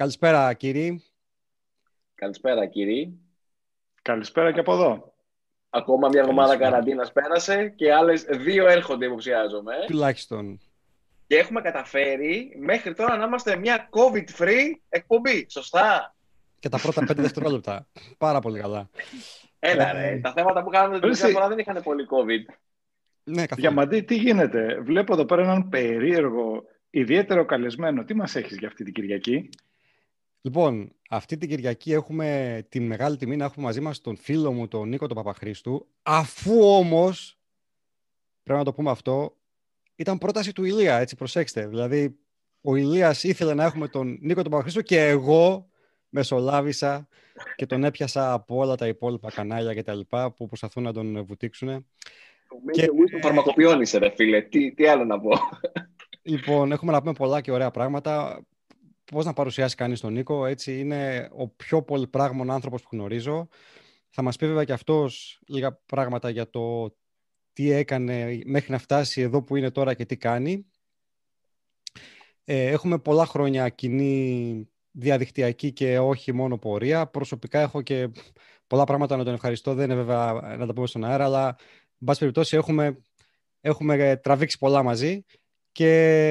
Καλησπέρα κύριοι. Καλησπέρα κύριοι. Καλησπέρα και από εδώ. Ακόμα μια εβδομάδα καραντίνας πέρασε και άλλες δύο έρχονται υποψιάζομαι. Τουλάχιστον. Και έχουμε καταφέρει μέχρι τώρα να είμαστε μια COVID-free εκπομπή. Σωστά; Και τα πρώτα πέντε δευτερόλεπτα. Πάρα πολύ καλά. Έλα ρε, τα θέματα που κάναμε την τελευταία φορά δεν είχαν πολύ COVID. Ναι, καθόλου. Διαμαντή, τι γίνεται; Βλέπω εδώ πέρα έναν περίεργο, ιδιαίτερο καλεσμένο. Τι μας έχεις για αυτή την Κυριακή; Λοιπόν, αυτή την Κυριακή έχουμε τη μεγάλη τιμή να έχουμε μαζί μας τον φίλο μου, τον Νίκο τον Παπαχρήστου, αφού όμως, πρέπει να το πούμε αυτό, ήταν πρόταση του Ηλία, έτσι προσέξτε. Δηλαδή, ο Ηλίας ήθελε να έχουμε τον Νίκο τον Παπαχρήστου και εγώ μεσολάβησα και τον έπιασα από όλα τα υπόλοιπα κανάλια και τα λοιπά που προσπαθούν να τον βουτήξουν. Και τον φαρμακοποιών είσαι ρε φίλε, τι, τι άλλο να πω. Λοιπόν, έχουμε να πούμε πολλά και ωραία πράγματα. Πώς να παρουσιάσει κανείς τον Νίκο, έτσι είναι ο πιο πολυπράγμων άνθρωπος που γνωρίζω. Θα μας πει βέβαια και αυτός λίγα πράγματα για το τι έκανε μέχρι να φτάσει εδώ που είναι τώρα και τι κάνει. Ε, έχουμε πολλά χρόνια κοινή διαδικτυακή και όχι μόνο πορεία. Προσωπικά έχω και πολλά πράγματα να τον ευχαριστώ. Δεν είναι βέβαια να τα πούμε στον αέρα, αλλά εν πάση περιπτώσει έχουμε, έχουμε τραβήξει πολλά μαζί και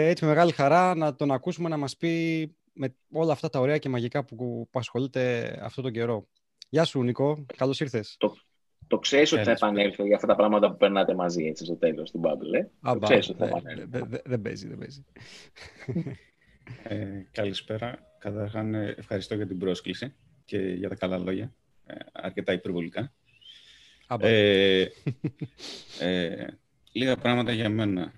έτσι με μεγάλη χαρά να τον ακούσουμε να μας πει με όλα αυτά τα ωραία και μαγικά που, που ασχολείται αυτόν τον καιρό. Γεια σου Νίκο, καλώς ήρθες. Το, το ξέρεις ότι θα επανέλθω για αυτά τα πράγματα που περνάτε μαζί έτσι στο τέλος του Bubble, ε; Α, το ξέρεις ότι θα δεν επανέλθω. δε, δε, δεν παίζει, δεν παίζει. Ε, καλησπέρα. Καταρχάς, ε, ευχαριστώ για την πρόσκληση και για τα καλά λόγια. Ε, αρκετά υπερβολικά. Άμπα. Ε, ε, λίγα πράγματα για μένα.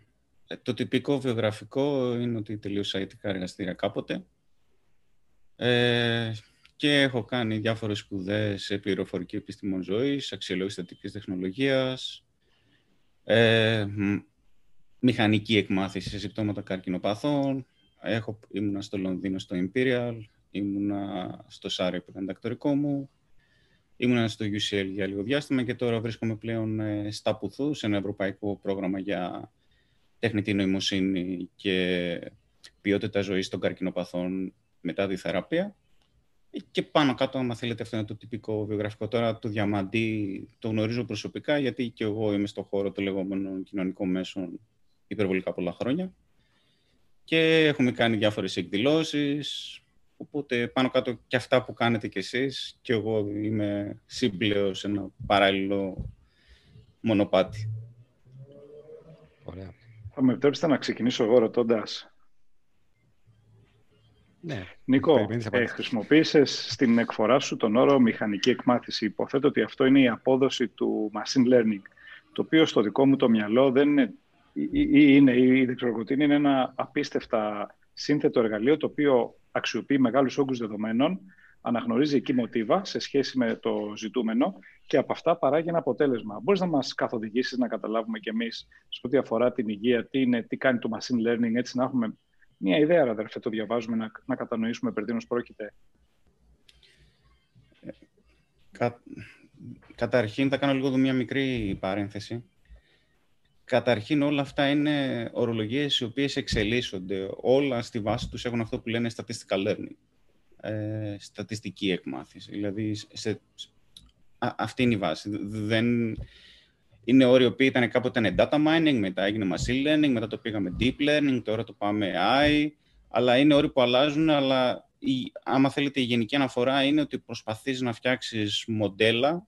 Ε, το τυπικό βιογραφικό είναι ότι τελείωσα αιτικά εργαστήρια κάποτε ε, και έχω κάνει διάφορες σπουδές σε πληροφορική επιστήμων ζωής, αξιολόγηση στατικής τεχνολογίας, ε, μ, μηχανική εκμάθηση σε συμπτώματα καρκινοπαθών, Έχω, ήμουνα στο Λονδίνο στο Imperial, ήμουνα στο Σάρι που ήταν τακτορικό μου, ήμουνα στο UCL για λίγο διάστημα και τώρα βρίσκομαι πλέον ε, στα Πουθού, σε ένα ευρωπαϊκό πρόγραμμα για τεχνητή νοημοσύνη και ποιότητα ζωής των καρκινοπαθών μετά τη θεραπεία. Και πάνω κάτω, άμα θέλετε, αυτό είναι το τυπικό βιογραφικό. Τώρα το Διαμαντή το γνωρίζω προσωπικά, γιατί και εγώ είμαι στο χώρο των λεγόμενων κοινωνικών μέσων υπερβολικά πολλά χρόνια και έχουμε κάνει διάφορες εκδηλώσεις, οπότε πάνω κάτω και αυτά που κάνετε κι εσείς και εγώ είμαι σύμπλεος σε ένα παράλληλο μονοπάτι. Ωραία. Θα με επιτρέψετε να ξεκινήσω εγώ ρωτώντας. Ναι. Νίκο, Περιμένεις ε, απάντηση. χρησιμοποίησες στην εκφορά σου τον όρο μηχανική εκμάθηση. Υποθέτω ότι αυτό είναι η απόδοση του machine learning, το οποίο στο δικό μου το μυαλό δεν είναι ή, ή είναι, ή δεν ξέρω εγώ τι είναι, είναι ένα απίστευτα σύνθετο εργαλείο το οποίο αξιοποιεί μεγάλους όγκους δεδομένων, αναγνωρίζει εκεί μοτίβα σε σχέση με το ζητούμενο και από αυτά παράγει ένα αποτέλεσμα. Μπορείς να μας καθοδηγήσεις να καταλάβουμε κι εμείς σε ό,τι αφορά την υγεία, τι, είναι, τι κάνει το machine learning, έτσι να έχουμε μια ιδέα, αδερφέ, το διαβάζουμε, να, να κατανοήσουμε περί τίνος πρόκειται. Κα... Καταρχήν θα κάνω λίγο εδώ μια μικρή παρένθεση. Καταρχήν όλα αυτά είναι ορολογίες οι οποίες εξελίσσονται. Όλα στη βάση τους έχουν αυτό που λένε statistical learning. Ε, στατιστική εκμάθηση. Δηλαδή σε, α, αυτή είναι η βάση. Δεν, είναι όροι οι οποίοι ήταν κάποτε ήταν data mining, μετά έγινε machine learning, μετά το πήγαμε deep learning, τώρα το πάμε AI. Αλλά είναι όροι που αλλάζουν, αλλά η, άμα θέλετε η γενική αναφορά είναι ότι προσπαθείς να φτιάξεις μοντέλα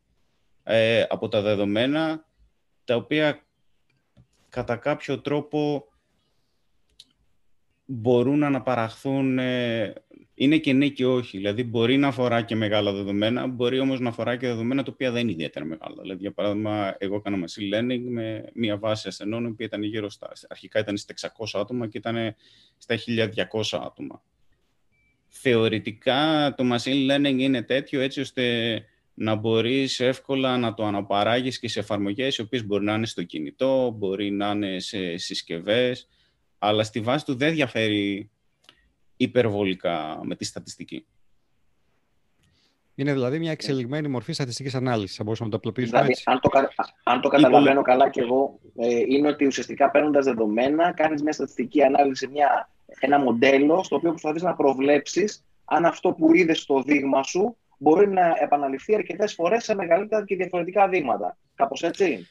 ε, από τα δεδομένα τα οποία κατά κάποιο τρόπο μπορούν να αναπαραχθούν, ε, είναι και ναι και όχι. Δηλαδή μπορεί να αφορά και μεγάλα δεδομένα, μπορεί όμως να αφορά και δεδομένα τα οποία δεν είναι ιδιαίτερα μεγάλα. Δηλαδή για παράδειγμα, εγώ έκανα machine learning με μια βάση ασθενών, η οποία ήταν γύρω στα, αρχικά ήταν στα 600 άτομα και ήταν στα 1200 άτομα. Θεωρητικά το machine learning είναι τέτοιο έτσι ώστε να μπορείς εύκολα να το αναπαράγεις και σε εφαρμογές οι οποίες μπορεί να είναι στο κινητό, μπορεί να είναι σε συσκευές, αλλά στη βάση του δεν διαφέρει υπερβολικά με τη στατιστική. Είναι δηλαδή μια εξελιγμένη μορφή στατιστικής ανάλυσης, θα μπορούσαμε να το απλοποιήσουμε Δηλαδή, έτσι. αν το, κα- αν το καταλαβαίνω καλά κι εγώ, ε, είναι ότι ουσιαστικά παίρνοντας δεδομένα, κάνεις μια στατιστική ανάλυση, μια, ένα μοντέλο στο οποίο προσπαθείς να προβλέψεις αν αυτό που είδες στο δείγμα σου μπορεί να επαναληφθεί αρκετές φορές σε μεγαλύτερα και διαφορετικά δείγματα. Κάπως έτσι;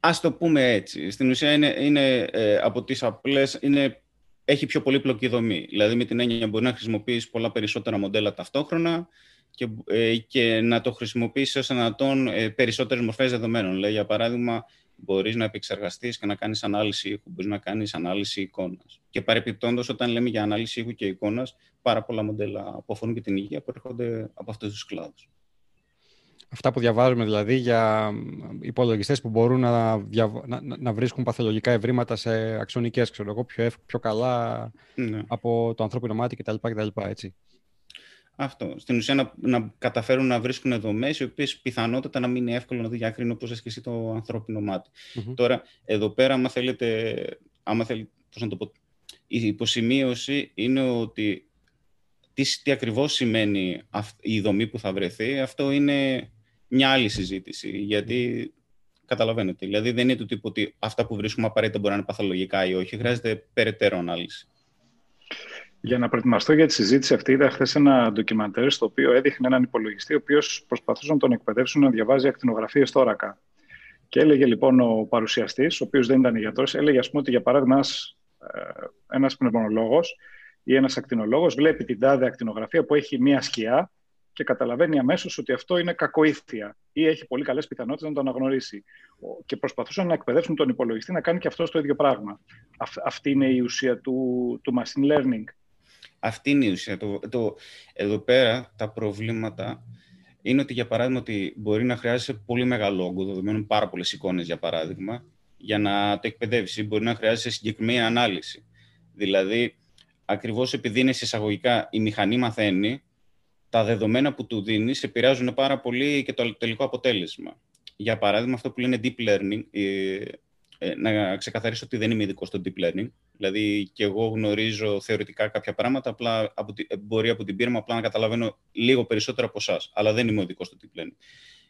Α το πούμε έτσι. Στην ουσία είναι, είναι ε, από τις απλές. Είναι, έχει πιο πολύπλοκη δομή. Δηλαδή, με την έννοια μπορεί να χρησιμοποιήσει πολλά περισσότερα μοντέλα ταυτόχρονα και, ε, και να το χρησιμοποιήσει ως δυνατόν ε, περισσότερες μορφές δεδομένων. Δηλαδή, για παράδειγμα, μπορείς να επεξεργαστείς και να κάνεις ανάλυση ήχου, μπορείς να κάνεις ανάλυση εικόνας. Και παρεπιπτόντως, όταν λέμε για ανάλυση ήχου και εικόνας, πάρα πολλά μοντέλα που αφορούν και την υγεία προέρχονται από αυτούς τους κλάδους. Αυτά που διαβάζουμε δηλαδή για υπολογιστές που μπορούν να, να, να, βρίσκουν παθολογικά ευρήματα σε αξονικές, ξέρω εγώ, πιο, πιο καλά ναι. από το ανθρώπινο μάτι κτλ. κτλ έτσι. Αυτό. Στην ουσία να, να καταφέρουν να βρίσκουν δομές οι οποίες πιθανότατα να μην είναι εύκολο να διακρίνουν όπως και εσύ το ανθρώπινο Τώρα, εδώ πέρα, άμα θέλετε, άμα θέλετε πώς να το πω, η υποσημείωση είναι ότι τι, τι ακριβώς σημαίνει η δομή που θα βρεθεί, αυτό είναι μια άλλη συζήτηση. Γιατί καταλαβαίνετε, δηλαδή δεν είναι το τύπο ότι αυτά που βρίσκουμε απαραίτητα μπορεί να είναι παθολογικά ή όχι. Χρειάζεται περαιτέρω ανάλυση. Για να προετοιμαστώ για τη συζήτηση αυτή, είδα χθες ένα ντοκιμαντέρ στο οποίο έδειχνε έναν υπολογιστή, ο οποίος προσπαθούσε να τον εκπαιδεύσουν να διαβάζει ακτινογραφίες θώρακα. Και έλεγε λοιπόν ο παρουσιαστής, ο οποίος δεν ήταν γιατρό, έλεγε ας πούμε ότι για παράδειγμα ένας ε, πνευμονολόγος ή ένας ακτινολόγος βλέπει την τάδε ακτινογραφία που έχει μία σκιά και καταλαβαίνει αμέσως ότι αυτό είναι κακοήθεια ή έχει πολύ καλές πιθανότητες να το αναγνωρίσει. Και προσπαθούσαν να εκπαιδεύσουν τον υπολογιστή να κάνει και αυτό το ίδιο πράγμα. Αυτή είναι η ουσία του, του machine learning. Αυτή είναι η ουσία. Το, το, εδώ πέρα τα προβλήματα είναι ότι, για παράδειγμα, ότι μπορεί να χρειάζεσαι πολύ μεγάλο όγκο δεδομένων, πάρα πολλές εικόνες, για παράδειγμα, για να το εκπαιδεύσει. Μπορεί να χρειάζεσαι συγκεκριμένη ανάλυση. Δηλαδή, ακριβώς επειδή είναι εισαγωγικά η μηχανή μαθαίνει, τα δεδομένα που του δίνεις επηρεάζουν πάρα πολύ και το τελικό αποτέλεσμα. Για παράδειγμα, αυτό που λένε deep learning, ε, ε, να ξεκαθαρίσω ότι δεν είμαι ειδικό στο deep learning. Δηλαδή, και εγώ γνωρίζω θεωρητικά κάποια πράγματα, απλά από τη, μπορεί από την πείρα μου απλά να καταλαβαίνω λίγο περισσότερο από εσάς. Αλλά δεν είμαι ειδικός στο deep learning.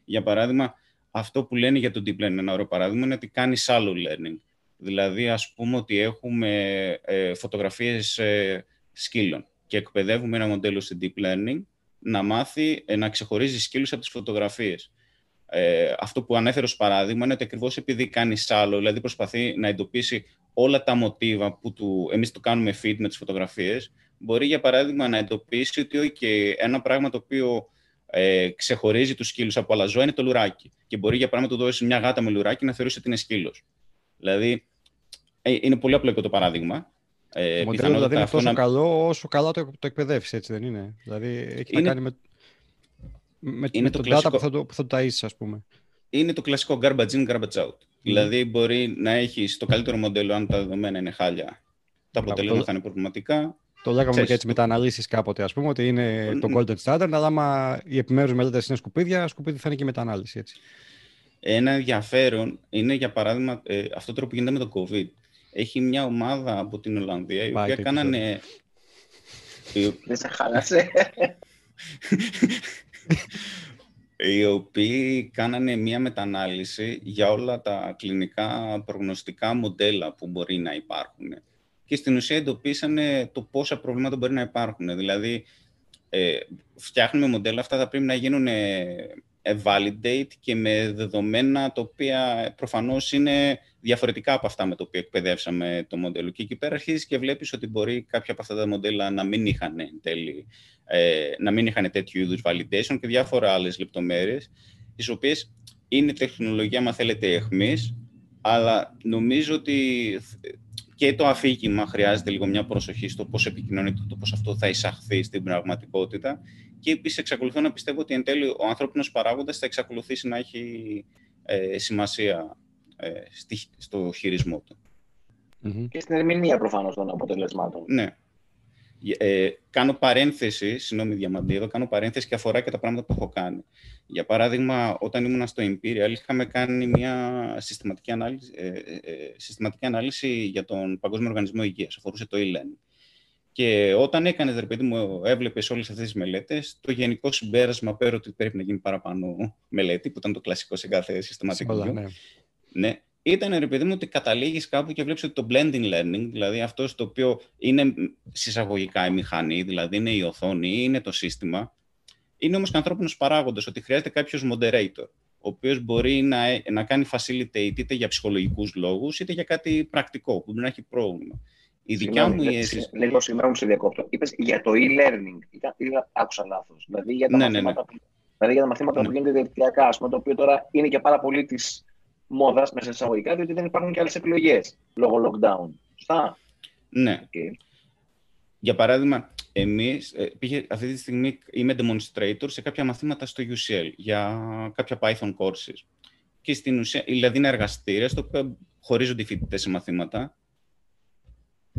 Για παράδειγμα, αυτό που λένε για το deep learning, ένα ωραίο παράδειγμα, είναι ότι κάνεις shallow learning. Δηλαδή, ας πούμε ότι έχουμε ε, φωτογραφίες ε, σκύλων και εκπαιδεύουμε ένα μοντέλο σε deep learning να μάθει ε, να ξεχωρίζει σκύλους από τις φωτογραφίες. Ε, αυτό που ανέφερε ως παράδειγμα είναι ότι ακριβώς επειδή κάνεις άλλο, δηλαδή προσπαθεί να εντοπίσει όλα τα μοτίβα που του, εμείς το κάνουμε feed με τις φωτογραφίες, μπορεί για παράδειγμα να εντοπίσει ότι okay, ένα πράγμα το οποίο ε, ξεχωρίζει τους σκύλους από άλλα ζώα είναι το λουράκι. Και μπορεί για παράδειγμα να του δώσει μια γάτα με λουράκι να θεωρήσει ότι είναι σκύλος. Δηλαδή, ε, είναι πολύ απλό το παράδειγμα. Ε, το μοντέλο δηλαδή είναι τόσο να... καλό όσο καλά το, το εκπαιδεύσει, έτσι δεν είναι. Δηλαδή έχει είναι... να κάνει με, με, είναι με το, κλασικό... data που θα το, που θα το ταΐσεις, ας πούμε. Είναι το κλασικό garbage in, garbage out. Mm. Δηλαδή μπορεί να έχεις το καλύτερο μοντέλο αν τα δεδομένα είναι χάλια. Τα αποτελέσματα θα είναι προβληματικά. Το λέγαμε και έτσι με τα αναλύσεις κάποτε, ας πούμε, ότι είναι mm. το golden standard, αλλά άμα οι επιμέρους μελέτες είναι σκουπίδια, σκουπίδι θα είναι και η μετανάλυση. Έτσι. Ένα ενδιαφέρον είναι, για παράδειγμα, ε, αυτό το που γίνεται με το COVID έχει μια ομάδα από την Ολλανδία η οποία κάνανε... Δεν σε χάλασε. οι οποίοι κάνανε μια μετανάλυση για όλα τα κλινικά προγνωστικά μοντέλα που μπορεί να υπάρχουν. Και στην ουσία εντοπίσανε το πόσα προβλήματα μπορεί να υπάρχουν. Δηλαδή, ε, φτιάχνουμε μοντέλα, αυτά θα πρέπει να γίνουν validate και με δεδομένα τα οποία προφανώς είναι διαφορετικά από αυτά με τα οποία εκπαιδεύσαμε το μοντέλο. Και εκεί πέρα αρχίζεις και βλέπεις ότι μπορεί κάποια από αυτά τα μοντέλα να μην είχαν, τέλει, ε, να μην είχαν τέτοιου είδους validation και διάφορα άλλες λεπτομέρειες, τις οποίες είναι τεχνολογία, αν θέλετε, εχμής, αλλά νομίζω ότι και το αφήγημα χρειάζεται λίγο μια προσοχή στο πώς επικοινωνείται, το πώς αυτό θα εισαχθεί στην πραγματικότητα και επίσης εξακολουθώ να πιστεύω ότι εν τέλει ο ανθρώπινος παράγοντας θα εξακολουθήσει να έχει ε, σημασία ε, στο χειρισμό του. Και στην ερμηνεία προφανώς των αποτελεσμάτων. Ναι. Ε, κάνω παρένθεση, συγγνώμη Διαμαντή, εδώ κάνω παρένθεση και αφορά και τα πράγματα που έχω κάνει. Για παράδειγμα, όταν ήμουν στο Imperial, είχαμε κάνει μια συστηματική ανάλυση, ε, ε, ε συστηματική ανάλυση για τον Παγκόσμιο Οργανισμό Υγείας, αφορούσε το e-learning. Και όταν έκανες, ρε παιδί μου, έβλεπες όλες αυτές τις μελέτες, το γενικό συμπέρασμα πέρα ότι πρέπει να γίνει παραπάνω μελέτη, που ήταν το κλασικό σε κάθε συστηματικό. ναι. Ναι ήταν ρε παιδί μου ότι καταλήγεις κάπου και βλέπεις ότι το blending learning, δηλαδή αυτό το οποίο είναι συσσαγωγικά η μηχανή, δηλαδή είναι η οθόνη ή είναι το σύστημα, είναι όμως και ανθρώπινος παράγοντας, ότι χρειάζεται κάποιος moderator, ο οποίος μπορεί να, να κάνει facilitate είτε για ψυχολογικούς λόγους είτε για κάτι πρακτικό που μπορεί να έχει πρόβλημα. Η δικιά μου η αίσθηση. Λίγο συγγνώμη σε διακόπτω. Είπες για το e-learning. Ή άκουσα λάθος. Δηλαδή για τα ναι, ναι, ναι. μαθήματα, ναι, ναι. Δηλαδή για τα μαθήματα που γίνονται διαδικτυακά, το οποίο τώρα είναι και πάρα πολύ τη μόδα μέσα εισαγωγικά, διότι δεν υπάρχουν και άλλες επιλογές λόγω lockdown. Σωστά; Ναι. Okay. Για παράδειγμα, εμείς, ε, αυτή τη στιγμή είμαι demonstrator σε κάποια μαθήματα στο UCL για κάποια Python courses. Και στην ουσία, δηλαδή είναι εργαστήρια στο οποίο χωρίζονται οι φοιτητές σε μαθήματα.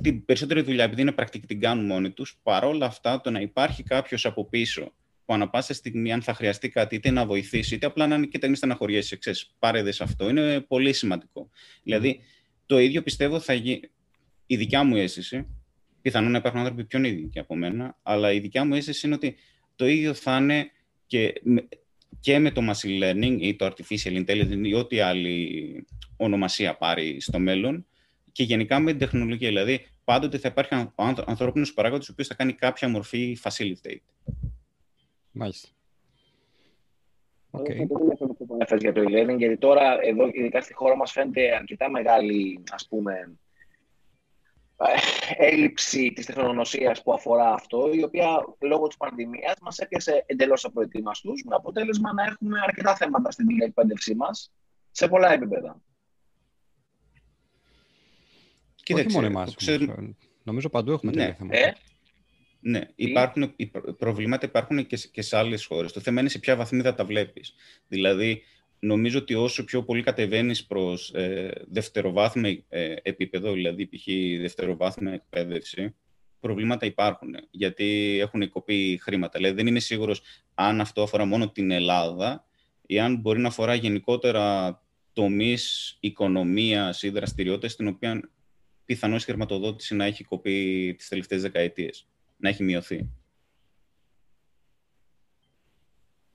Την περισσότερη δουλειά, επειδή είναι πρακτική, την κάνουν μόνοι τους. Παρόλα αυτά, το να υπάρχει κάποιος από πίσω που ανα πάσα στιγμή, αν θα χρειαστεί κάτι, είτε να βοηθήσει, είτε απλά να είναι και να στεναχωριέσαι, ξέρεις, πάρε δες αυτό. Είναι πολύ σημαντικό. Δηλαδή, το ίδιο πιστεύω θα γίνει. Η δικιά μου αίσθηση, πιθανόν να υπάρχουν άνθρωποι πιο ίδιοι από μένα, αλλά η δικιά μου αίσθηση είναι ότι το ίδιο θα είναι και, και με το machine learning ή το artificial intelligence ή ό,τι άλλη ονομασία πάρει στο μέλλον και γενικά με την τεχνολογία. Δηλαδή, πάντοτε θα υπάρχει ανθρώπινος παράγοντας ο οποίος θα κάνει κάποια μορφή facilitate. Μάλιστα. Okay. που για το e-learning, γιατί τώρα εδώ, ειδικά στη χώρα μας, φαίνεται αρκετά μεγάλη, ας πούμε, έλλειψη της τεχνογνωσίας που αφορά αυτό, η οποία λόγω της πανδημίας μας έπιασε εντελώς απροετοίμαστους, με αποτέλεσμα να έχουμε αρκετά θέματα στην εκπαίδευσή μας, σε πολλά επίπεδα. Κοίταξε, Όχι μόνο εμάς, νομίζω παντού έχουμε ναι. τέτοια θέματα. Ε; Ναι, υπάρχουν, προβλήματα υπάρχουν και, και σε άλλες χώρες. Το θέμα είναι σε ποια βαθμίδα τα βλέπεις. Δηλαδή, νομίζω ότι όσο πιο πολύ κατεβαίνεις προς ε, δευτεροβάθμιο ε, επίπεδο, δηλαδή π.χ. δευτεροβάθμια εκπαίδευση, προβλήματα υπάρχουν. Γιατί έχουν κοπεί χρήματα. Δηλαδή, δεν είμαι σίγουρος αν αυτό αφορά μόνο την Ελλάδα ή αν μπορεί να αφορά γενικότερα τομείς οικονομίας ή δραστηριότητες, στην οποία πιθανώς η χρηματοδότηση να έχει κοπεί τις τελευταίες δεκαετίες να έχει μειωθεί.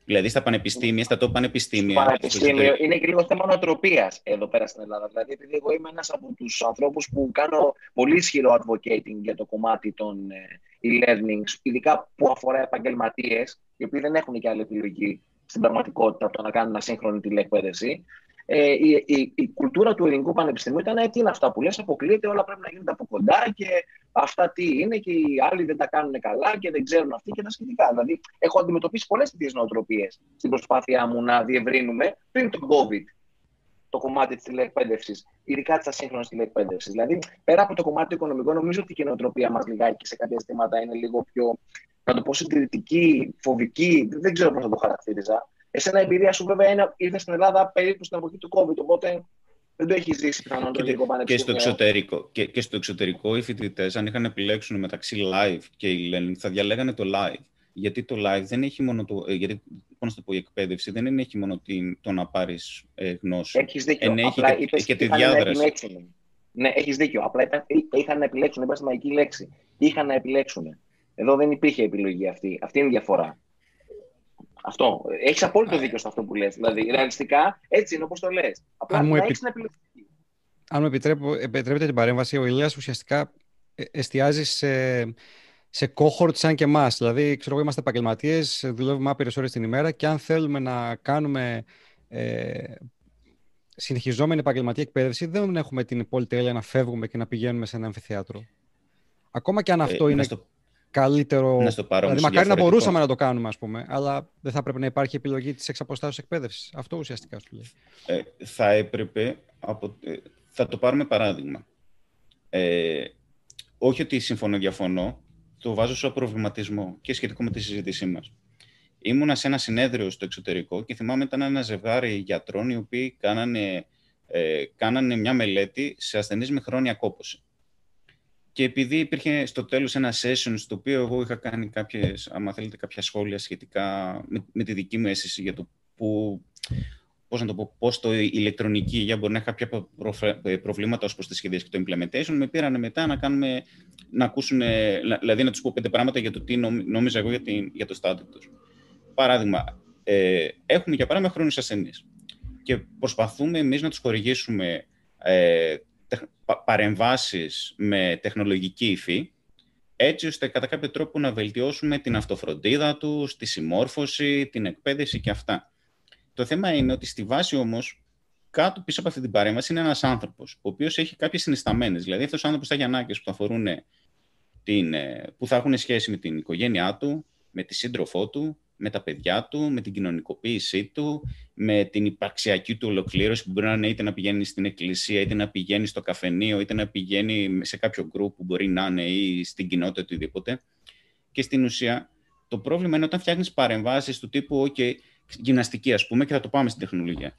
Δηλαδή στα πανεπιστήμια, στα top πανεπιστήμια. Στο πανεπιστήμιο είναι και λίγο θέμα νοοτροπίας εδώ πέρα στην Ελλάδα. Δηλαδή, επειδή εγώ είμαι ένας από τους ανθρώπους που κάνω πολύ ισχυρό advocating για το κομμάτι των ε, e-learnings, ειδικά που αφορά επαγγελματίες, οι οποίοι δεν έχουν και άλλη επιλογή στην πραγματικότητα από το να κάνουν ασύγχρονη τηλεκπαίδευση ε, η, η, η, κουλτούρα του ελληνικού πανεπιστημίου ήταν «Ε, τι είναι αυτά που λες, αποκλείεται, όλα πρέπει να γίνονται από κοντά και αυτά τι είναι και οι άλλοι δεν τα κάνουν καλά και δεν ξέρουν αυτοί και τα σχετικά. Δηλαδή, έχω αντιμετωπίσει πολλές τέτοιες νοοτροπίες στην προσπάθειά μου να διευρύνουμε πριν τον COVID το κομμάτι της τηλεκπαίδευση, ειδικά της ασύγχρονης τηλεκπαίδευση. Δηλαδή, πέρα από το κομμάτι του οικονομικού, νομίζω ότι και η νοοτροπία μας λιγάκι σε κάποια ζητήματα είναι λίγο πιο, να το πω, συντηρητική, φοβική, δεν ξέρω πώς θα το χαρακτήριζα. Εσένα η εμπειρία σου βέβαια είναι, ήρθες στην Ελλάδα περίπου στην εποχή του COVID, οπότε δεν το έχεις ζήσει πιθανόν το ελληνικό πανεπιστήμιο. Και στο εξωτερικό, και, και στο εξωτερικό οι φοιτητές, αν είχαν επιλέξουν μεταξύ live και e-learning, θα διαλέγανε το live. Γιατί το live δεν έχει μόνο το. Ε, γιατί, πώς να το πω, η εκπαίδευση δεν είναι, έχει μόνο την, το να πάρεις ε, γνώση. Έχεις δίκιο. Ενέχει Απλά και, και τη διάδραση. Ναι, έχεις δίκιο. Απλά ήταν, είχαν να επιλέξουν, είπα στη μαγική λέξη. Είχαν να επιλέξουν. Εδώ δεν υπήρχε επιλογή αυτή. Αυτή είναι η διαφορά. Αυτό. Έχεις απόλυτο δίκιο σε αυτό που λες. Δηλαδή, ρεαλιστικά έτσι είναι όπως το λες. Απλά αν μου, επι... αν μου επιτρέπετε την παρέμβαση, ο Ηλίας ουσιαστικά ε, εστιάζει σε, σε cohort σαν και εμάς. Δηλαδή, ξέρω εγώ, είμαστε επαγγελματίες, δουλεύουμε άπειρες ώρες την ημέρα και αν θέλουμε να κάνουμε ε, συνεχιζόμενη επαγγελματική εκπαίδευση, δεν έχουμε την πολυτέλεια να φεύγουμε και να πηγαίνουμε σε ένα αμφιθέατρο. Ακόμα και αν ε, αυτό είναι καλύτερο. Να στο πάρω δηλαδή, μακάρι να μπορούσαμε να το κάνουμε, ας πούμε, αλλά δεν θα έπρεπε να υπάρχει επιλογή της εξαποστάσεως εκπαίδευσης. Αυτό ουσιαστικά σου λέει. Ε, θα έπρεπε. Από... Ε, θα το πάρουμε παράδειγμα. Ε, όχι ότι συμφωνώ, διαφωνώ. Το βάζω σε προβληματισμό και σχετικό με τη συζήτησή μας. Ήμουνα σε ένα συνέδριο στο εξωτερικό και θυμάμαι ήταν ένα ζευγάρι γιατρών οι οποίοι κάνανε, ε, κάνανε μια μελέτη σε ασθενείς με χρόνια κόπωση. Και επειδή υπήρχε στο τέλος ένα session στο οποίο εγώ είχα κάνει κάποιες, άμα θέλετε, κάποια σχόλια σχετικά με, με τη δική μου αίσθηση για το που, πώς να το πω, πώς το ηλεκτρονική υγεία μπορεί να έχει κάποια προβλήματα ως προς τη σχεδίαση και το implementation, με πήραν μετά να κάνουμε, να ακούσουν, δηλαδή να τους πω πέντε πράγματα για το τι νόμιζα εγώ για, την, για το status τους. Παράδειγμα, ε, έχουν για παράδειγμα χρόνους ασθενείς και προσπαθούμε εμείς να τους χορηγήσουμε ε, παρεμβάσεις με τεχνολογική υφή, έτσι ώστε κατά κάποιο τρόπο να βελτιώσουμε την αυτοφροντίδα τους, τη συμμόρφωση, την εκπαίδευση και αυτά. Το θέμα είναι ότι στη βάση όμως, κάτω πίσω από αυτή την παρέμβαση είναι ένας άνθρωπος, ο οποίος έχει κάποιες συνισταμένες. Δηλαδή αυτός ο άνθρωπος θα έχει ανάγκες που θα, αφορούν την, ε, που θα έχουν σχέση με την οικογένειά του, με τη σύντροφό του, με τα παιδιά του, με την κοινωνικοποίησή του, με την υπαρξιακή του ολοκλήρωση που μπορεί να είναι είτε να πηγαίνει στην εκκλησία, είτε να πηγαίνει στο καφενείο, είτε να πηγαίνει σε κάποιο γκρουπ που μπορεί να είναι ή στην κοινότητα οτιδήποτε. Και στην ουσία το πρόβλημα είναι όταν φτιάχνεις παρεμβάσεις του τύπου OK, γυμναστική ας πούμε, και θα το πάμε στην τεχνολογία.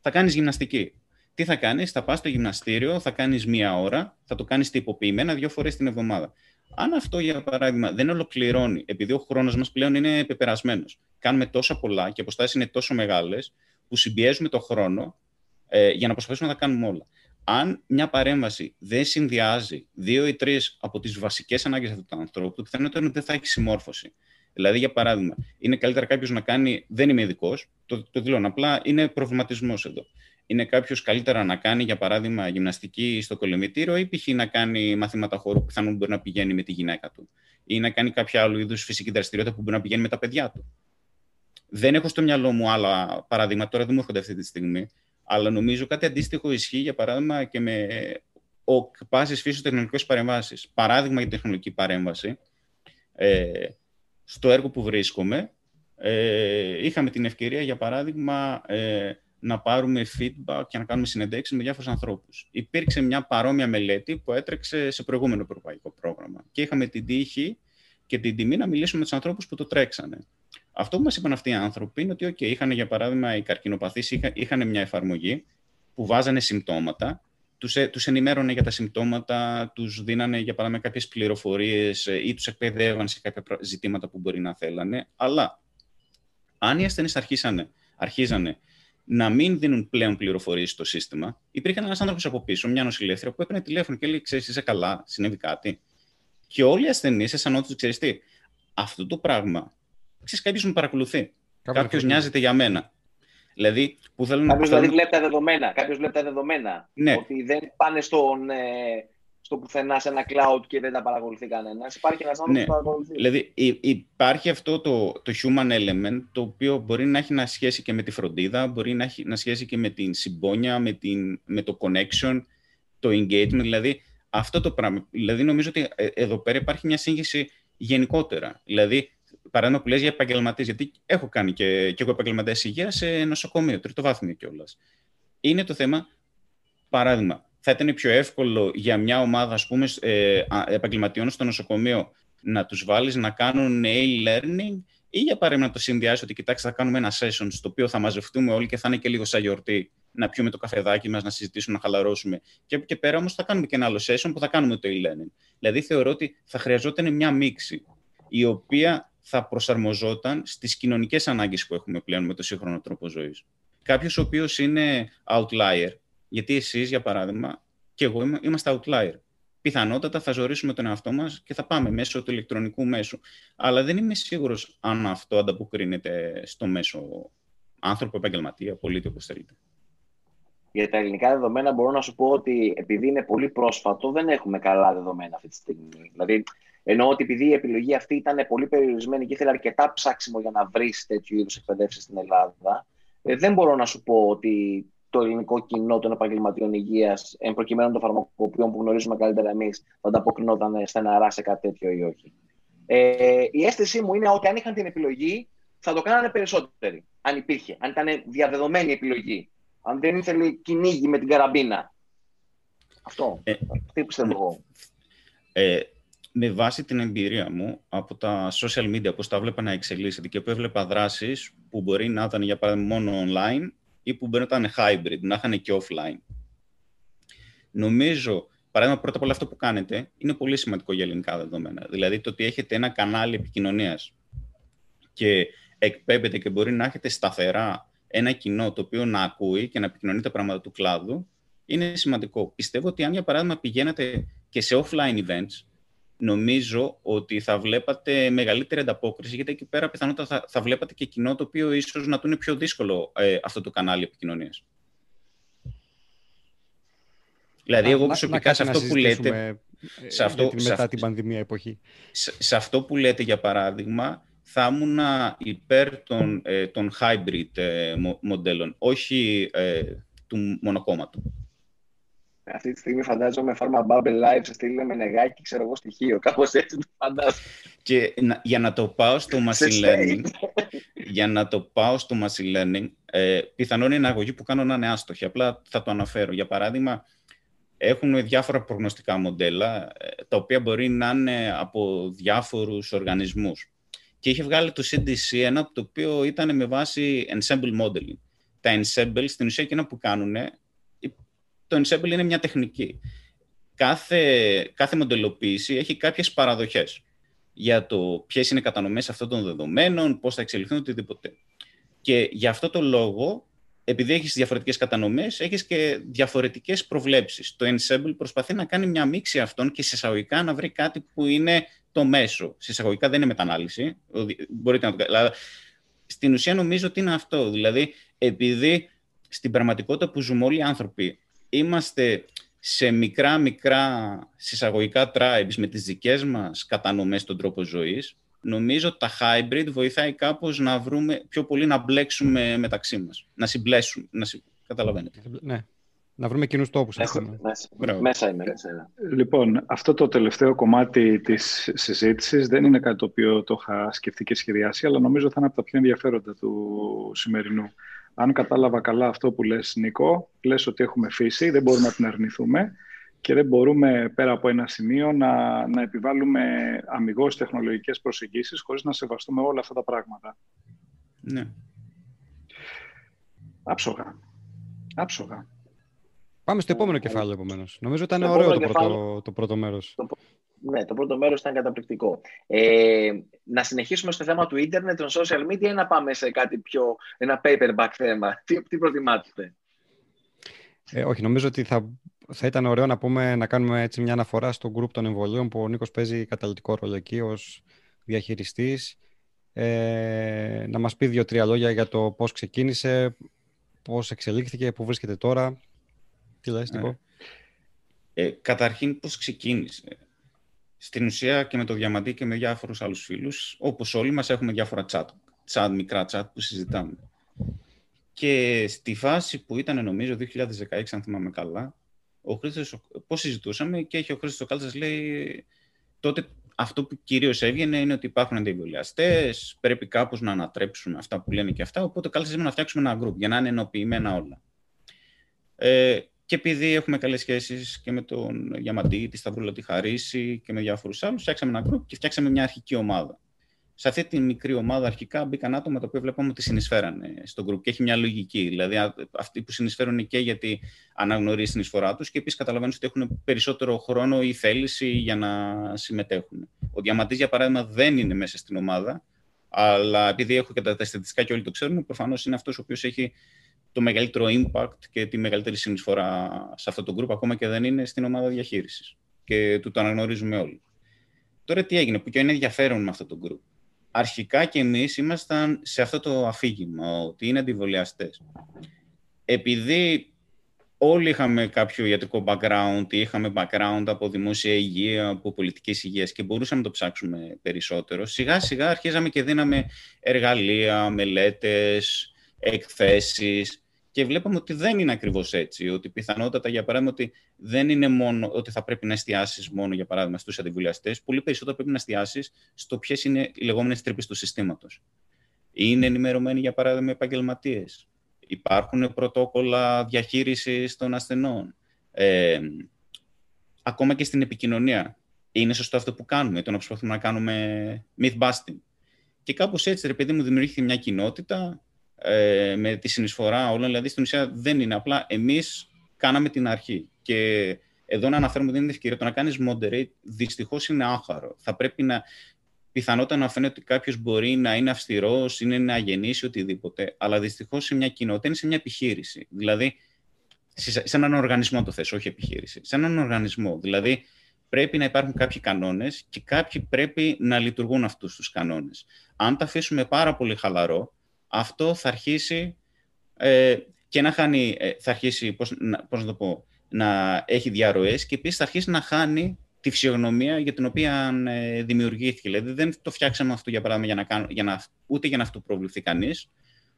Θα κάνεις γυμναστική. Τι θα κάνεις, θα πας στο γυμναστήριο, θα κάνεις μία ώρα, θα το κάνεις τυποποιημένα δύο φορές την εβδομάδα. Αν αυτό, για παράδειγμα, δεν ολοκληρώνει, επειδή ο χρόνος μας πλέον είναι πεπερασμένος, κάνουμε τόσα πολλά και οι αποστάσεις είναι τόσο μεγάλες, που συμπιέζουμε το χρόνο ε, για να προσπαθήσουμε να τα κάνουμε όλα. Αν μια παρέμβαση δεν συνδυάζει δύο ή τρεις από τις βασικές ανάγκες αυτού του ανθρώπου, το πιθανότερο είναι ότι δεν θα έχει συμμόρφωση. Δηλαδή, για παράδειγμα, είναι καλύτερα κάποιος να κάνει. Δεν είμαι ειδικός, το, το δηλώνω. Απλά είναι προβληματισμός εδώ είναι κάποιος καλύτερα να κάνει, για παράδειγμα, γυμναστική στο κολυμβητήριο ή π.χ. να κάνει μαθήματα χώρου που πιθανόν μπορεί να πηγαίνει με τη γυναίκα του ή να κάνει κάποια άλλο είδους φυσική δραστηριότητα που μπορεί να πηγαίνει με τα παιδιά του. Δεν έχω στο μυαλό μου άλλα παραδείγματα, τώρα δεν μου έρχονται αυτή τη στιγμή, αλλά νομίζω κάτι αντίστοιχο ισχύει, για παράδειγμα, και με ο πάση φύση τεχνολογικές παρεμβάσεις. Παράδειγμα για τεχνολογική παρέμβαση. Ε, στο έργο που βρίσκομαι, ε, είχαμε την ευκαιρία, για παράδειγμα, ε, να πάρουμε feedback και να κάνουμε συνεντέξεις με διάφορους ανθρώπους. Υπήρξε μια παρόμοια μελέτη που έτρεξε σε προηγούμενο ευρωπαϊκό πρόγραμμα και είχαμε την τύχη και την τιμή να μιλήσουμε με τους ανθρώπους που το τρέξανε. Αυτό που μας είπαν αυτοί οι άνθρωποι είναι ότι okay, είχαν για παράδειγμα οι καρκινοπαθείς είχαν μια εφαρμογή που βάζανε συμπτώματα, τους, ε, τους ενημέρωνε για τα συμπτώματα, τους δίνανε για παράδειγμα κάποιες πληροφορίες ε, ή τους εκπαιδεύαν σε κάποια ζητήματα που μπορεί να θέλανε, αλλά αν οι ασθενείς αρχίζανε να μην δίνουν πλέον πληροφορίες στο σύστημα, υπήρχε ένας άνθρωπος από πίσω, μια νοσηλεύθερια, που έπαιρνε τηλέφωνο και λέει: Ξέρεις, είσαι καλά, συνέβη κάτι. Και όλοι οι ασθενείς αισθανόταν ότι ξέρεις τι, αυτό το πράγμα. Ξέρεις, κάποιος με παρακολουθεί. Κάποιος νοιάζεται για μένα. Δηλαδή, που θέλουν Κάποιος δηλαδή βλέπει τα δεδομένα. Κάποιος βλέπει τα δεδομένα. Ναι. Ότι δεν πάνε στον, ε, στο πουθενά σε ένα cloud και δεν τα παρακολουθεί κανένας. Υπάρχει ένας άνθρωπος ναι. που παρακολουθεί. Δηλαδή υπάρχει αυτό το, το human element το οποίο μπορεί να έχει να σχέση και με τη φροντίδα, μπορεί να έχει να σχέση και με την συμπόνια, με, την, με το connection, το engagement. Δηλαδή αυτό το πράγμα. Δηλαδή νομίζω ότι ε, εδώ πέρα υπάρχει μια σύγχυση γενικότερα. Δηλαδή παράδειγμα που λες για επαγγελματίες, γιατί έχω κάνει και, και εγώ επαγγελματία υγεία σε νοσοκομείο, τρίτο βάθμιο κιόλας. Είναι το θέμα, παράδειγμα, θα ήταν πιο εύκολο για μια ομάδα ας πούμε, ε, επαγγελματιών στο νοσοκομείο να τους βάλεις να κάνουν e-learning ή για παράδειγμα να το συνδυάσει ότι κοιτάξτε θα κάνουμε ένα session στο οποίο θα μαζευτούμε όλοι και θα είναι και λίγο σαν γιορτή να πιούμε το καφεδάκι μας, να συζητήσουμε, να χαλαρώσουμε. Και από και πέρα όμως θα κάνουμε και ένα άλλο session που θα κάνουμε το e-learning. Δηλαδή θεωρώ ότι θα χρειαζόταν μια μίξη η οποία θα προσαρμοζόταν στις κοινωνικές ανάγκες που έχουμε πλέον με το σύγχρονο τρόπο ζωής. Κάποιος ο οποίος είναι outlier, γιατί εσείς, για παράδειγμα, και εγώ είμαστε outlier. Πιθανότατα θα ζωρίσουμε τον εαυτό μας και θα πάμε μέσω του ηλεκτρονικού μέσου. Αλλά δεν είμαι σίγουρος αν αυτό ανταποκρίνεται στο μέσο άνθρωπο, επαγγελματία, πολίτη, όπως θέλετε. Για τα ελληνικά δεδομένα μπορώ να σου πω ότι επειδή είναι πολύ πρόσφατο δεν έχουμε καλά δεδομένα αυτή τη στιγμή. Δηλαδή, εννοώ ότι επειδή η επιλογή αυτή ήταν πολύ περιορισμένη και ήθελε αρκετά ψάξιμο για να βρεις τέτοιου είδους εκπαιδεύσεις στην Ελλάδα, ε, δεν μπορώ να σου πω ότι το ελληνικό κοινό των επαγγελματιών υγείας, εν προκειμένου των φαρμακοποιών που γνωρίζουμε καλύτερα εμείς, θα ανταποκρινόταν στεναρά σε κάτι τέτοιο ή όχι. Ε, η αίσθησή μου είναι ότι αν είχαν την επιλογή, θα το κάνανε περισσότεροι. Αν υπήρχε, αν ήταν διαδεδομένη επιλογή. Αν δεν ήθελε κυνήγι με την καραμπίνα. Αυτό. Ε, Τι πιστεύω εγώ. Ε, με βάση την εμπειρία μου από τα social media, πώς τα βλέπα να εξελίσσεται και που έβλεπα δράσεις που μπορεί να ήταν για παράδειγμα μόνο online ή που μπορεί να ήταν hybrid, να είχαν και offline. Νομίζω, παράδειγμα, πρώτα απ' όλα αυτό που κάνετε είναι πολύ σημαντικό για ελληνικά δεδομένα. Δηλαδή το ότι έχετε ένα κανάλι επικοινωνίας και εκπέμπετε και μπορεί να έχετε σταθερά ένα κοινό το οποίο να ακούει και να επικοινωνεί τα πράγματα του κλάδου, είναι σημαντικό. Πιστεύω ότι αν για παράδειγμα πηγαίνατε και σε offline events, νομίζω ότι θα βλέπατε μεγαλύτερη ανταπόκριση, γιατί εκεί πέρα πιθανότατα θα, θα βλέπατε και κοινό το οποίο ίσως να του είναι πιο δύσκολο ε, αυτό το κανάλι επικοινωνίας. Δηλαδή, εγώ προσωπικά σε αυτό που λέτε. Σε αυτό, μετά την πανδημία εποχή. Σε, αυτό που λέτε, για παράδειγμα, θα ήμουν υπέρ των, ε, των hybrid ε, μοντέλων, όχι ε, του μονοκόμματου. Αυτή τη στιγμή φαντάζομαι Pharma Bubble Live σε στείλει με νεγάκι, ξέρω εγώ, στοιχείο. Κάπως έτσι το φαντάζομαι. Και για να το πάω στο machine learning, για να το πάω στο machine learning, ε, πιθανόν είναι αγωγή που κάνω να είναι άστοχη. Απλά θα το αναφέρω. Για παράδειγμα, έχουν διάφορα προγνωστικά μοντέλα, ε, τα οποία μπορεί να είναι από διάφορους οργανισμούς. Και είχε βγάλει το CDC ένα το οποίο ήταν με βάση ensemble modeling. Τα ensemble, στην ουσία εκείνα που κάνουν, το ensemble είναι μια τεχνική. Κάθε, κάθε μοντελοποίηση έχει κάποιες παραδοχές για το ποιες είναι οι κατανομές αυτών των δεδομένων, πώς θα εξελιχθούν, οτιδήποτε. Και για αυτό το λόγο επειδή έχεις διαφορετικές κατανομές, έχεις και διαφορετικές προβλέψεις. Το Ensemble προσπαθεί να κάνει μια μίξη αυτών και σε εισαγωγικά να βρει κάτι που είναι το μέσο. Σε εισαγωγικά δεν είναι μετανάλυση. Μπορείτε να το κάνετε. Στην ουσία νομίζω ότι είναι αυτό. Δηλαδή, επειδή στην πραγματικότητα που ζούμε όλοι οι άνθρωποι, είμαστε σε μικρά μικρά συσσαγωγικά tribes με τις δικές μας κατανομές στον τρόπο ζωής, νομίζω ότι τα hybrid βοηθάει κάπως να βρούμε πιο πολύ να μπλέξουμε μεταξύ μας. Να συμπλέσουμε. Να συ... Καταλαβαίνετε. Ναι. Να βρούμε κοινούς τόπους. Μέσα είμαι. Λοιπόν, αυτό το τελευταίο κομμάτι της συζήτησης δεν είναι κάτι το οποίο το είχα σκεφτεί και σχεδιάσει, αλλά νομίζω θα είναι από τα πιο ενδιαφέροντα του σημερινού. Αν κατάλαβα καλά αυτό που λες, Νίκο, λες ότι έχουμε φύση, δεν μπορούμε να την αρνηθούμε και δεν μπορούμε πέρα από ένα σημείο να, να επιβάλλουμε αμυγός τεχνολογικές προσεγγίσεις χωρίς να σεβαστούμε όλα αυτά τα πράγματα. Ναι. Άψογα. Άψογα. Πάμε στο επόμενο κεφάλαιο, επομένως. Νομίζω ήταν ωραίο το πρώτο, το πρώτο μέρος. Ναι, το πρώτο μέρος ήταν καταπληκτικό. Ε, να συνεχίσουμε στο θέμα του ίντερνετ, των social media ή να πάμε σε κάτι πιο, ένα paperback θέμα; Τι, τι προτιμάτε; Ε, όχι, νομίζω ότι θα θα ήταν ωραίο να, πούμε, να κάνουμε έτσι μια αναφορά στο γκρουπ των εμβολίων που ο Νίκος παίζει καταλητικό ρόλο εκεί ως διαχειριστής. Ε, να μας πει δύο-τρία λόγια για το πώς ξεκίνησε, πώς εξελίχθηκε, πού βρίσκεται τώρα. Τι λες, ναι. Νίκο; Ε, καταρχήν, πώς ξεκίνησε; Στην ουσία και με το Διαμαντή και με διάφορους άλλους φίλους, όπως όλοι μας έχουμε διάφορα chat, chat μικρά chat που συζητάμε. Και στη φάση που ήταν νομίζω 2016, αν θυμάμαι καλά, ο Χρήστος, πώς συζητούσαμε και έχει ο Χρήστος ο Κάλτσας λέει τότε αυτό που κυρίως έβγαινε είναι ότι υπάρχουν αντιβολιαστές, πρέπει κάπως να ανατρέψουμε αυτά που λένε και αυτά, οπότε Κάλτσας είπε να φτιάξουμε ένα group για να είναι ενοποιημένα όλα. Ε, και επειδή έχουμε καλές σχέσεις και με τον Γιαμαντή, τη Σταυρούλα, τη Χαρίση και με διάφορους άλλους, φτιάξαμε ένα group και φτιάξαμε μια αρχική ομάδα σε αυτή τη μικρή ομάδα αρχικά μπήκαν άτομα τα οποία βλέπαμε ότι συνεισφέρανε στον group και έχει μια λογική. Δηλαδή, αυτοί που συνεισφέρουν και γιατί αναγνωρίζει την εισφορά τους και επίσης καταλαβαίνουν ότι έχουν περισσότερο χρόνο ή θέληση για να συμμετέχουν. Ο Διαμαντής, για παράδειγμα, δεν είναι μέσα στην ομάδα, αλλά επειδή έχω και τα στατιστικά και όλοι το ξέρουν, προφανώς είναι αυτός ο οποίος έχει το μεγαλύτερο impact και τη μεγαλύτερη συνεισφορά σε αυτό το group, ακόμα και δεν είναι στην ομάδα διαχείρισης. Και του το αναγνωρίζουμε όλοι. Τώρα τι έγινε, που και είναι ενδιαφέρον με αυτό το group αρχικά και εμείς ήμασταν σε αυτό το αφήγημα, ότι είναι αντιβολιαστές. Επειδή όλοι είχαμε κάποιο ιατρικό background, είχαμε background από δημόσια υγεία, από πολιτικής υγείας και μπορούσαμε να το ψάξουμε περισσότερο, σιγά σιγά αρχίζαμε και δίναμε εργαλεία, μελέτες, εκθέσεις και βλέπαμε ότι δεν είναι ακριβώς έτσι. Ότι πιθανότατα, για παράδειγμα, ότι δεν είναι μόνο ότι θα πρέπει να εστιάσεις μόνο, για παράδειγμα, στους αντιβουλιαστές. Πολύ περισσότερο πρέπει να εστιάσεις στο ποιες είναι οι λεγόμενες τρύπες του συστήματος. Είναι ενημερωμένοι, για παράδειγμα, επαγγελματίες. Υπάρχουν πρωτόκολλα διαχείρισης των ασθενών. Ε, ακόμα και στην επικοινωνία. Είναι σωστό αυτό που κάνουμε, το να προσπαθούμε να κάνουμε myth busting. Και κάπως έτσι, ρε παιδί μου, δημιουργήθηκε μια κοινότητα ε, με τη συνεισφορά όλων. Δηλαδή, στην ουσία δεν είναι απλά εμείς κάναμε την αρχή. Και εδώ να αναφέρουμε δεν είναι ευκαιρία. Το να κάνεις moderate δυστυχώς είναι άχαρο. Θα πρέπει να. Πιθανότατα να φαίνεται ότι κάποιος μπορεί να είναι αυστηρός, είναι να γεννήσει οτιδήποτε. Αλλά δυστυχώς σε μια κοινότητα είναι σε μια επιχείρηση. Δηλαδή, σε έναν οργανισμό το θες, όχι επιχείρηση. Σε έναν οργανισμό. Δηλαδή, πρέπει να υπάρχουν κάποιοι κανόνες και κάποιοι πρέπει να λειτουργούν αυτούς τους κανόνες. Αν τα αφήσουμε πάρα πολύ χαλαρό, αυτό θα αρχίσει ε, και να χάνει, ε, θα αρχίσει, πώς, να, πώς να το πω, να έχει διαρροές και επίσης θα αρχίσει να χάνει τη φυσιογνωμία για την οποία ε, δημιουργήθηκε. Δηλαδή δεν το φτιάξαμε αυτό για παράδειγμα για να κάνω, για να, ούτε για να αυτοπροβληθεί κανείς,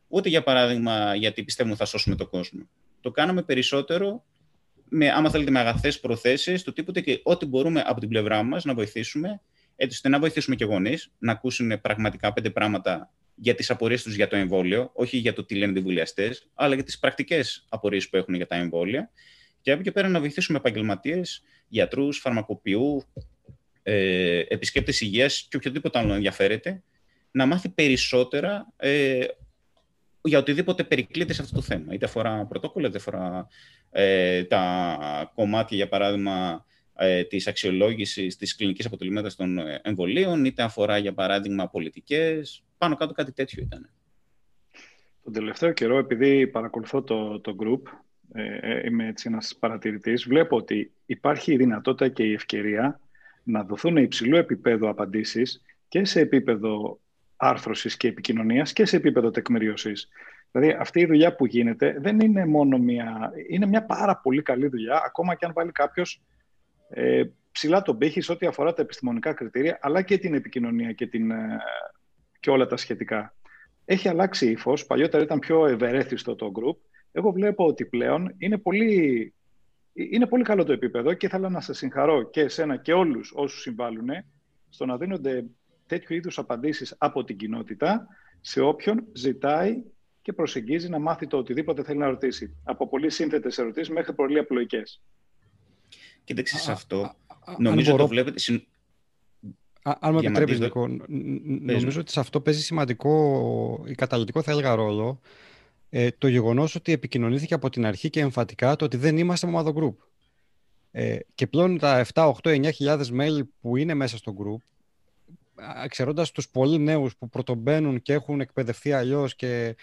ούτε για παράδειγμα γιατί πιστεύουμε θα σώσουμε τον κόσμο. Το κάναμε περισσότερο με, άμα θέλετε, με αγαθές προθέσεις, του τύπου και ό,τι μπορούμε από την πλευρά μας να βοηθήσουμε, έτσι ώστε να βοηθήσουμε και γονείς να ακούσουν πραγματικά πέντε πράγματα για τις απορίες τους για το εμβόλιο, όχι για το τι λένε οι βουλιαστέ, αλλά για τις πρακτικές απορίες που έχουν για τα εμβόλια. Και από εκεί πέρα να βοηθήσουμε επαγγελματίες, γιατρούς, φαρμακοποιού, ε, επισκέπτες υγείας και οποιοδήποτε άλλο ενδιαφέρεται, να μάθει περισσότερα ε, για οτιδήποτε περικλείται σε αυτό το θέμα. Είτε αφορά πρωτόκολλα, είτε αφορά ε, τα κομμάτια, για παράδειγμα, ε, της αξιολόγησης της κλινικής αποτελεσμάτας των ε, εμβολίων, είτε αφορά, για παράδειγμα, πολιτικές. Πάνω κάτω κάτι τέτοιο ήταν. Τον τελευταίο καιρό, επειδή παρακολουθώ το, το group, ε, ε, είμαι έτσι ένας παρατηρητής, βλέπω ότι υπάρχει η δυνατότητα και η ευκαιρία να δοθούν υψηλού επίπεδου απαντήσεις και σε επίπεδο άρθρωσης και επικοινωνίας και σε επίπεδο τεκμηρίωσης. Δηλαδή αυτή η δουλειά που γίνεται δεν είναι μόνο μια... Είναι μια πάρα πολύ καλή δουλειά, ακόμα και αν βάλει κάποιος ε, ψηλά τον πύχη σε ό,τι αφορά τα επιστημονικά κριτήρια, αλλά και την επικοινωνία και, την, ε, και όλα τα σχετικά. Έχει αλλάξει ύφο. Παλιότερα ήταν πιο ευερέθιστο το group. Εγώ βλέπω ότι πλέον είναι πολύ, είναι πολύ καλό το επίπεδο και ήθελα να σας συγχαρώ και εσένα και όλους όσους συμβάλλουν στο να δίνονται τέτοιου είδους απαντήσεις από την κοινότητα σε όποιον ζητάει και προσεγγίζει να μάθει το οτιδήποτε θέλει να ρωτήσει. Από πολύ σύνθετες ερωτήσεις μέχρι πολύ απλοϊκές. Κοίταξε σε αυτό. νομίζω ότι το βλέπετε. Αν με επιτρέπεις, Νίκο, νομίζω ότι σε αυτό παίζει σημαντικό ή καταλητικό, θα έλεγα, ρόλο ε, το γεγονός ότι επικοινωνήθηκε από την αρχή και εμφατικά το ότι δεν είμαστε ομάδα group. Ε, και πλέον τα 7, 8, 9 mail που είναι μέσα στο group ξέροντας τους πολύ νέους που πρωτομπαίνουν και έχουν εκπαιδευτεί αλλιώς και ε,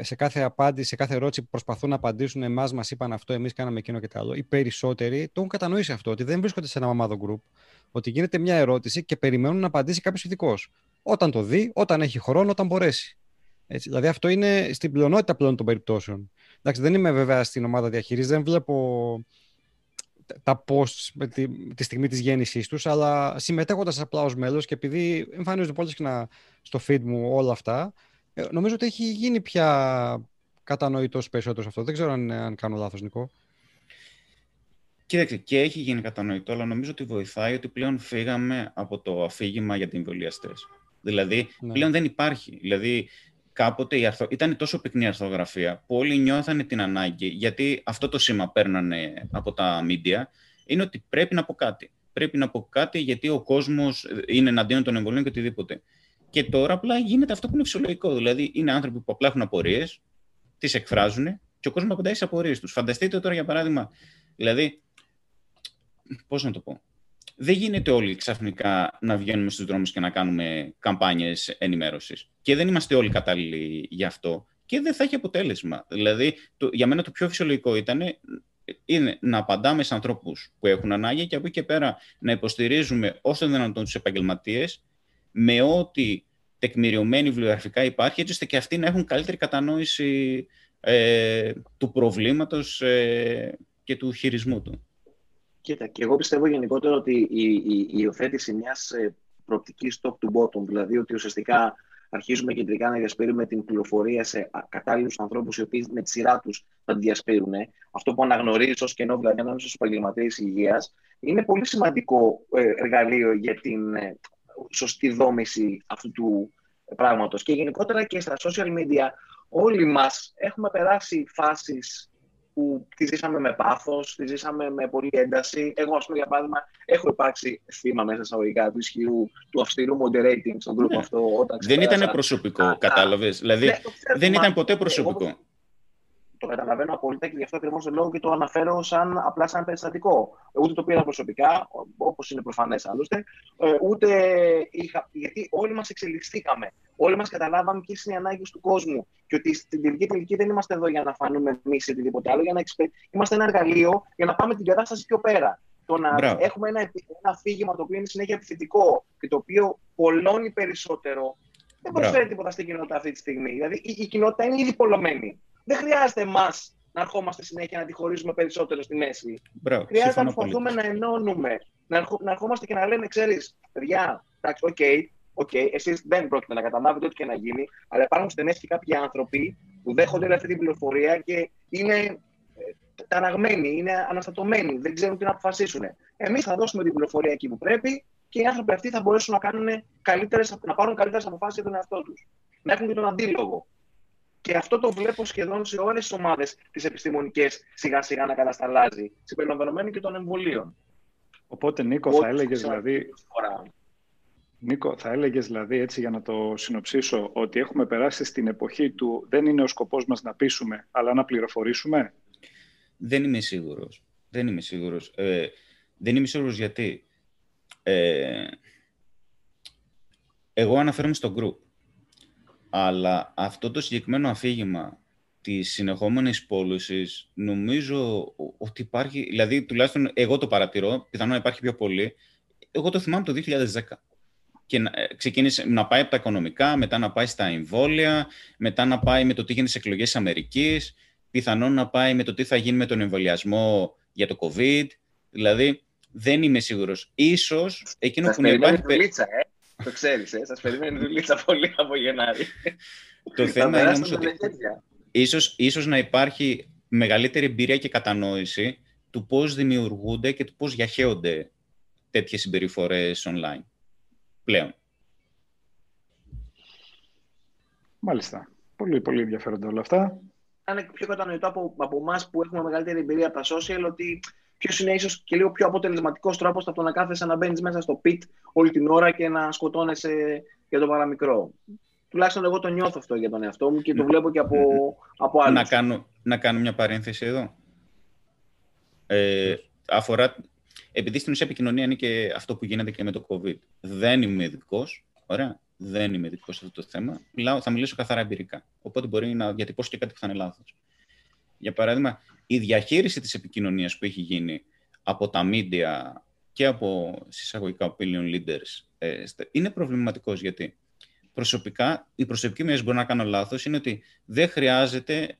σε κάθε απάντηση, σε κάθε ερώτηση που προσπαθούν να απαντήσουν, εμάς μας είπαν αυτό, εμείς κάναμε εκείνο και το άλλο. Οι περισσότεροι το έχουν κατανοήσει αυτό, ότι δεν βρίσκονται σε ένα μαμάδο group, ότι γίνεται μια ερώτηση και περιμένουν να απαντήσει κάποιος ειδικός. Όταν το δει, όταν έχει χρόνο, όταν μπορέσει. Έτσι, δηλαδή αυτό είναι στην πλειονότητα πλέον των περιπτώσεων. Εντάξει, δεν είμαι βέβαια στην ομάδα διαχείρισης, δεν βλέπω τα posts με τη, τη στιγμή της γέννησής τους, αλλά συμμετέχοντας απλά ως μέλος και επειδή εμφανίζονται πολύ συχνά στο feed μου όλα αυτά, ε, νομίζω ότι έχει γίνει πια κατανοητός περισσότερο αυτό. Δεν ξέρω αν, αν κάνω λάθος, Νικό. Κοίταξε, και έχει γίνει κατανοητό, αλλά νομίζω ότι βοηθάει ότι πλέον φύγαμε από το αφήγημα για την εμβολιαστέ. Δηλαδή, ναι. πλέον δεν υπάρχει. Δηλαδή, κάποτε η αρθο... ήταν τόσο πυκνή αρθογραφία που όλοι νιώθανε την ανάγκη, γιατί αυτό το σήμα παίρνανε από τα media, είναι ότι πρέπει να πω κάτι. Πρέπει να πω κάτι γιατί ο κόσμος είναι εναντίον των εμβολίων και οτιδήποτε. Και τώρα απλά γίνεται αυτό που είναι φυσιολογικό. Δηλαδή, είναι άνθρωποι που απλά έχουν απορίες, τις εκφράζουν και ο κόσμος απαντάει στις απορίες τους. Φανταστείτε τώρα, για παράδειγμα, δηλαδή, πώς να το πω δεν γίνεται όλοι ξαφνικά να βγαίνουμε στους δρόμους και να κάνουμε καμπάνιες ενημέρωσης. Και δεν είμαστε όλοι κατάλληλοι γι' αυτό. Και δεν θα έχει αποτέλεσμα. Δηλαδή, το, για μένα το πιο φυσιολογικό ήταν είναι να απαντάμε σε ανθρώπους που έχουν ανάγκη και από εκεί και πέρα να υποστηρίζουμε όσο δυνατόν τους επαγγελματίες με ό,τι τεκμηριωμένη βιβλιογραφικά υπάρχει, έτσι ώστε και αυτοί να έχουν καλύτερη κατανόηση ε, του προβλήματος ε, και του χειρισμού του. Κοίτα, και εγώ πιστεύω γενικότερα ότι η, η, η υιοθέτηση μιας ε, προοπτικής top to bottom, δηλαδή ότι ουσιαστικά αρχίζουμε κεντρικά να διασπείρουμε την πληροφορία σε κατάλληλους ανθρώπους οι οποίοι με τη σειρά τους θα τη διασπείρουν. Αυτό που αναγνωρίζει ως κενό δηλαδή ανάμεσα στου επαγγελματίες υγείας είναι πολύ σημαντικό ε, εργαλείο για την ε, σωστή δόμηση αυτού του πράγματος. Και γενικότερα και στα social media, όλοι μας έχουμε περάσει φάσεις που τη ζήσαμε με πάθος, τη ζήσαμε με πολύ ένταση. Εγώ, ας πούμε, για παράδειγμα, έχω υπάρξει θύμα μέσα στα αγωγικά του ισχυρού, του αυστηρού moderating στον group ναι. αυτό. Όταν δεν ήταν προσωπικό, κατάλαβες; Δηλαδή, ναι, δεν ήταν ποτέ προσωπικό το καταλαβαίνω απόλυτα και γι' αυτό ακριβώς το λόγο και το αναφέρω σαν, απλά σαν περιστατικό. Ούτε το πήρα προσωπικά, όπως είναι προφανές άλλωστε, ε, ούτε είχα. Γιατί όλοι μας εξελιχθήκαμε. Όλοι μας καταλάβαμε ποιες είναι οι ανάγκες του κόσμου. Και ότι στην τελική τελική δεν είμαστε εδώ για να φανούμε εμείς ή οτιδήποτε άλλο. Για να εξπε... Είμαστε ένα εργαλείο για να πάμε την κατάσταση πιο πέρα. Το να Μπράβο. έχουμε ένα, ένα αφήγημα το οποίο είναι συνέχεια επιθετικό και το οποίο πολλώνει περισσότερο δεν προσφέρει τίποτα στην κοινότητα αυτή τη στιγμή. Δηλαδή η, η κοινότητα είναι ήδη πολλωμένη δεν χρειάζεται εμάς να ερχόμαστε συνέχεια να τη χωρίζουμε περισσότερο στη μέση. Μπράβο, Χρειάζεται να προσπαθούμε να ενώνουμε. Να, ερχο, να ερχόμαστε και να λέμε, ξέρεις, παιδιά, εντάξει, ok, okay, okay, εσείς δεν πρόκειται να καταλάβετε ό,τι και να γίνει, αλλά υπάρχουν στη μέση και κάποιοι άνθρωποι που δέχονται όλη αυτή την πληροφορία και είναι ε, ταραγμένοι, είναι αναστατωμένοι, δεν ξέρουν τι να αποφασίσουν. Εμείς θα δώσουμε την πληροφορία εκεί που πρέπει και οι άνθρωποι αυτοί θα μπορέσουν να, κάνουν καλύτερες, να πάρουν καλύτερες αποφάσεις για τον εαυτό τους. Να έχουν και τον αντίλογο. Και αυτό το βλέπω σχεδόν σε όλες τις ομάδες τις επιστημονικές σιγά σιγά να κατασταλάζει, συμπεριλαμβανομένου και των εμβολίων. Οπότε, Νίκο, θα έλεγες δηλαδή. Νίκο, θα έλεγες δηλαδή έτσι για να το συνοψίσω ότι έχουμε περάσει στην εποχή του δεν είναι ο σκοπός μας να πείσουμε αλλά να πληροφορήσουμε. Δεν είμαι σίγουρος. Δεν είμαι σίγουρος. Ε, δεν είμαι σίγουρος γιατί ε, εγώ αναφέρομαι στο group. Αλλά αυτό το συγκεκριμένο αφήγημα της συνεχόμενης πώλησης νομίζω ότι υπάρχει. Δηλαδή, τουλάχιστον εγώ το παρατηρώ, πιθανόν να υπάρχει πιο πολύ. Εγώ το θυμάμαι το 2010. Και να, ε, ξεκίνησε να πάει από τα οικονομικά, μετά να πάει στα εμβόλια, μετά να πάει με το τι γίνεται στι εκλογές της Αμερικής, πιθανόν να πάει με το τι θα γίνει με τον εμβολιασμό για το COVID. Δηλαδή, δεν είμαι σίγουρος. σω εκείνο που να υπάρχει. Δουλίτσα, ε. Το ξέρεις, ε. Σας περιμένει δουλίτσα πολύ από Γενάρη. Το θέμα είναι όμως ότι. Ίσως, ίσως να υπάρχει μεγαλύτερη εμπειρία και κατανόηση του πώς δημιουργούνται και του πώς διαχέονται τέτοιες συμπεριφορές online πλέον. Μάλιστα. Πολύ, πολύ ενδιαφέροντα όλα αυτά. Είναι πιο κατανοητό από, από εμάς που έχουμε μεγαλύτερη εμπειρία από τα social ότι ποιος είναι ίσως και λίγο πιο αποτελεσματικός τρόπος από το να κάθεσαι να μπαίνεις μέσα στο pit όλη την ώρα και να σκοτώνεσαι για το παραμικρό. Τουλάχιστον εγώ το νιώθω αυτό για τον εαυτό μου και το βλέπω και από, από άλλους. Να κάνω, να κάνω μια παρένθεση εδώ. Ε, αφορά, επειδή στην ουσία επικοινωνία είναι και αυτό που γίνεται και με το COVID. Δεν είμαι ειδικός, ωραία, δεν είμαι ειδικός σε αυτό το θέμα. Μιλάω, θα μιλήσω καθαρά εμπειρικά. Οπότε μπορεί να διατυπώσω και κάτι που θα είναι λάθος. Για παράδειγμα, η διαχείριση της επικοινωνίας που έχει γίνει από τα media και από συσσαγωγικά opinion leaders ε, είναι προβληματικός γιατί προσωπικά, η προσωπική μου μπορεί να κάνω λάθος, είναι ότι δεν χρειάζεται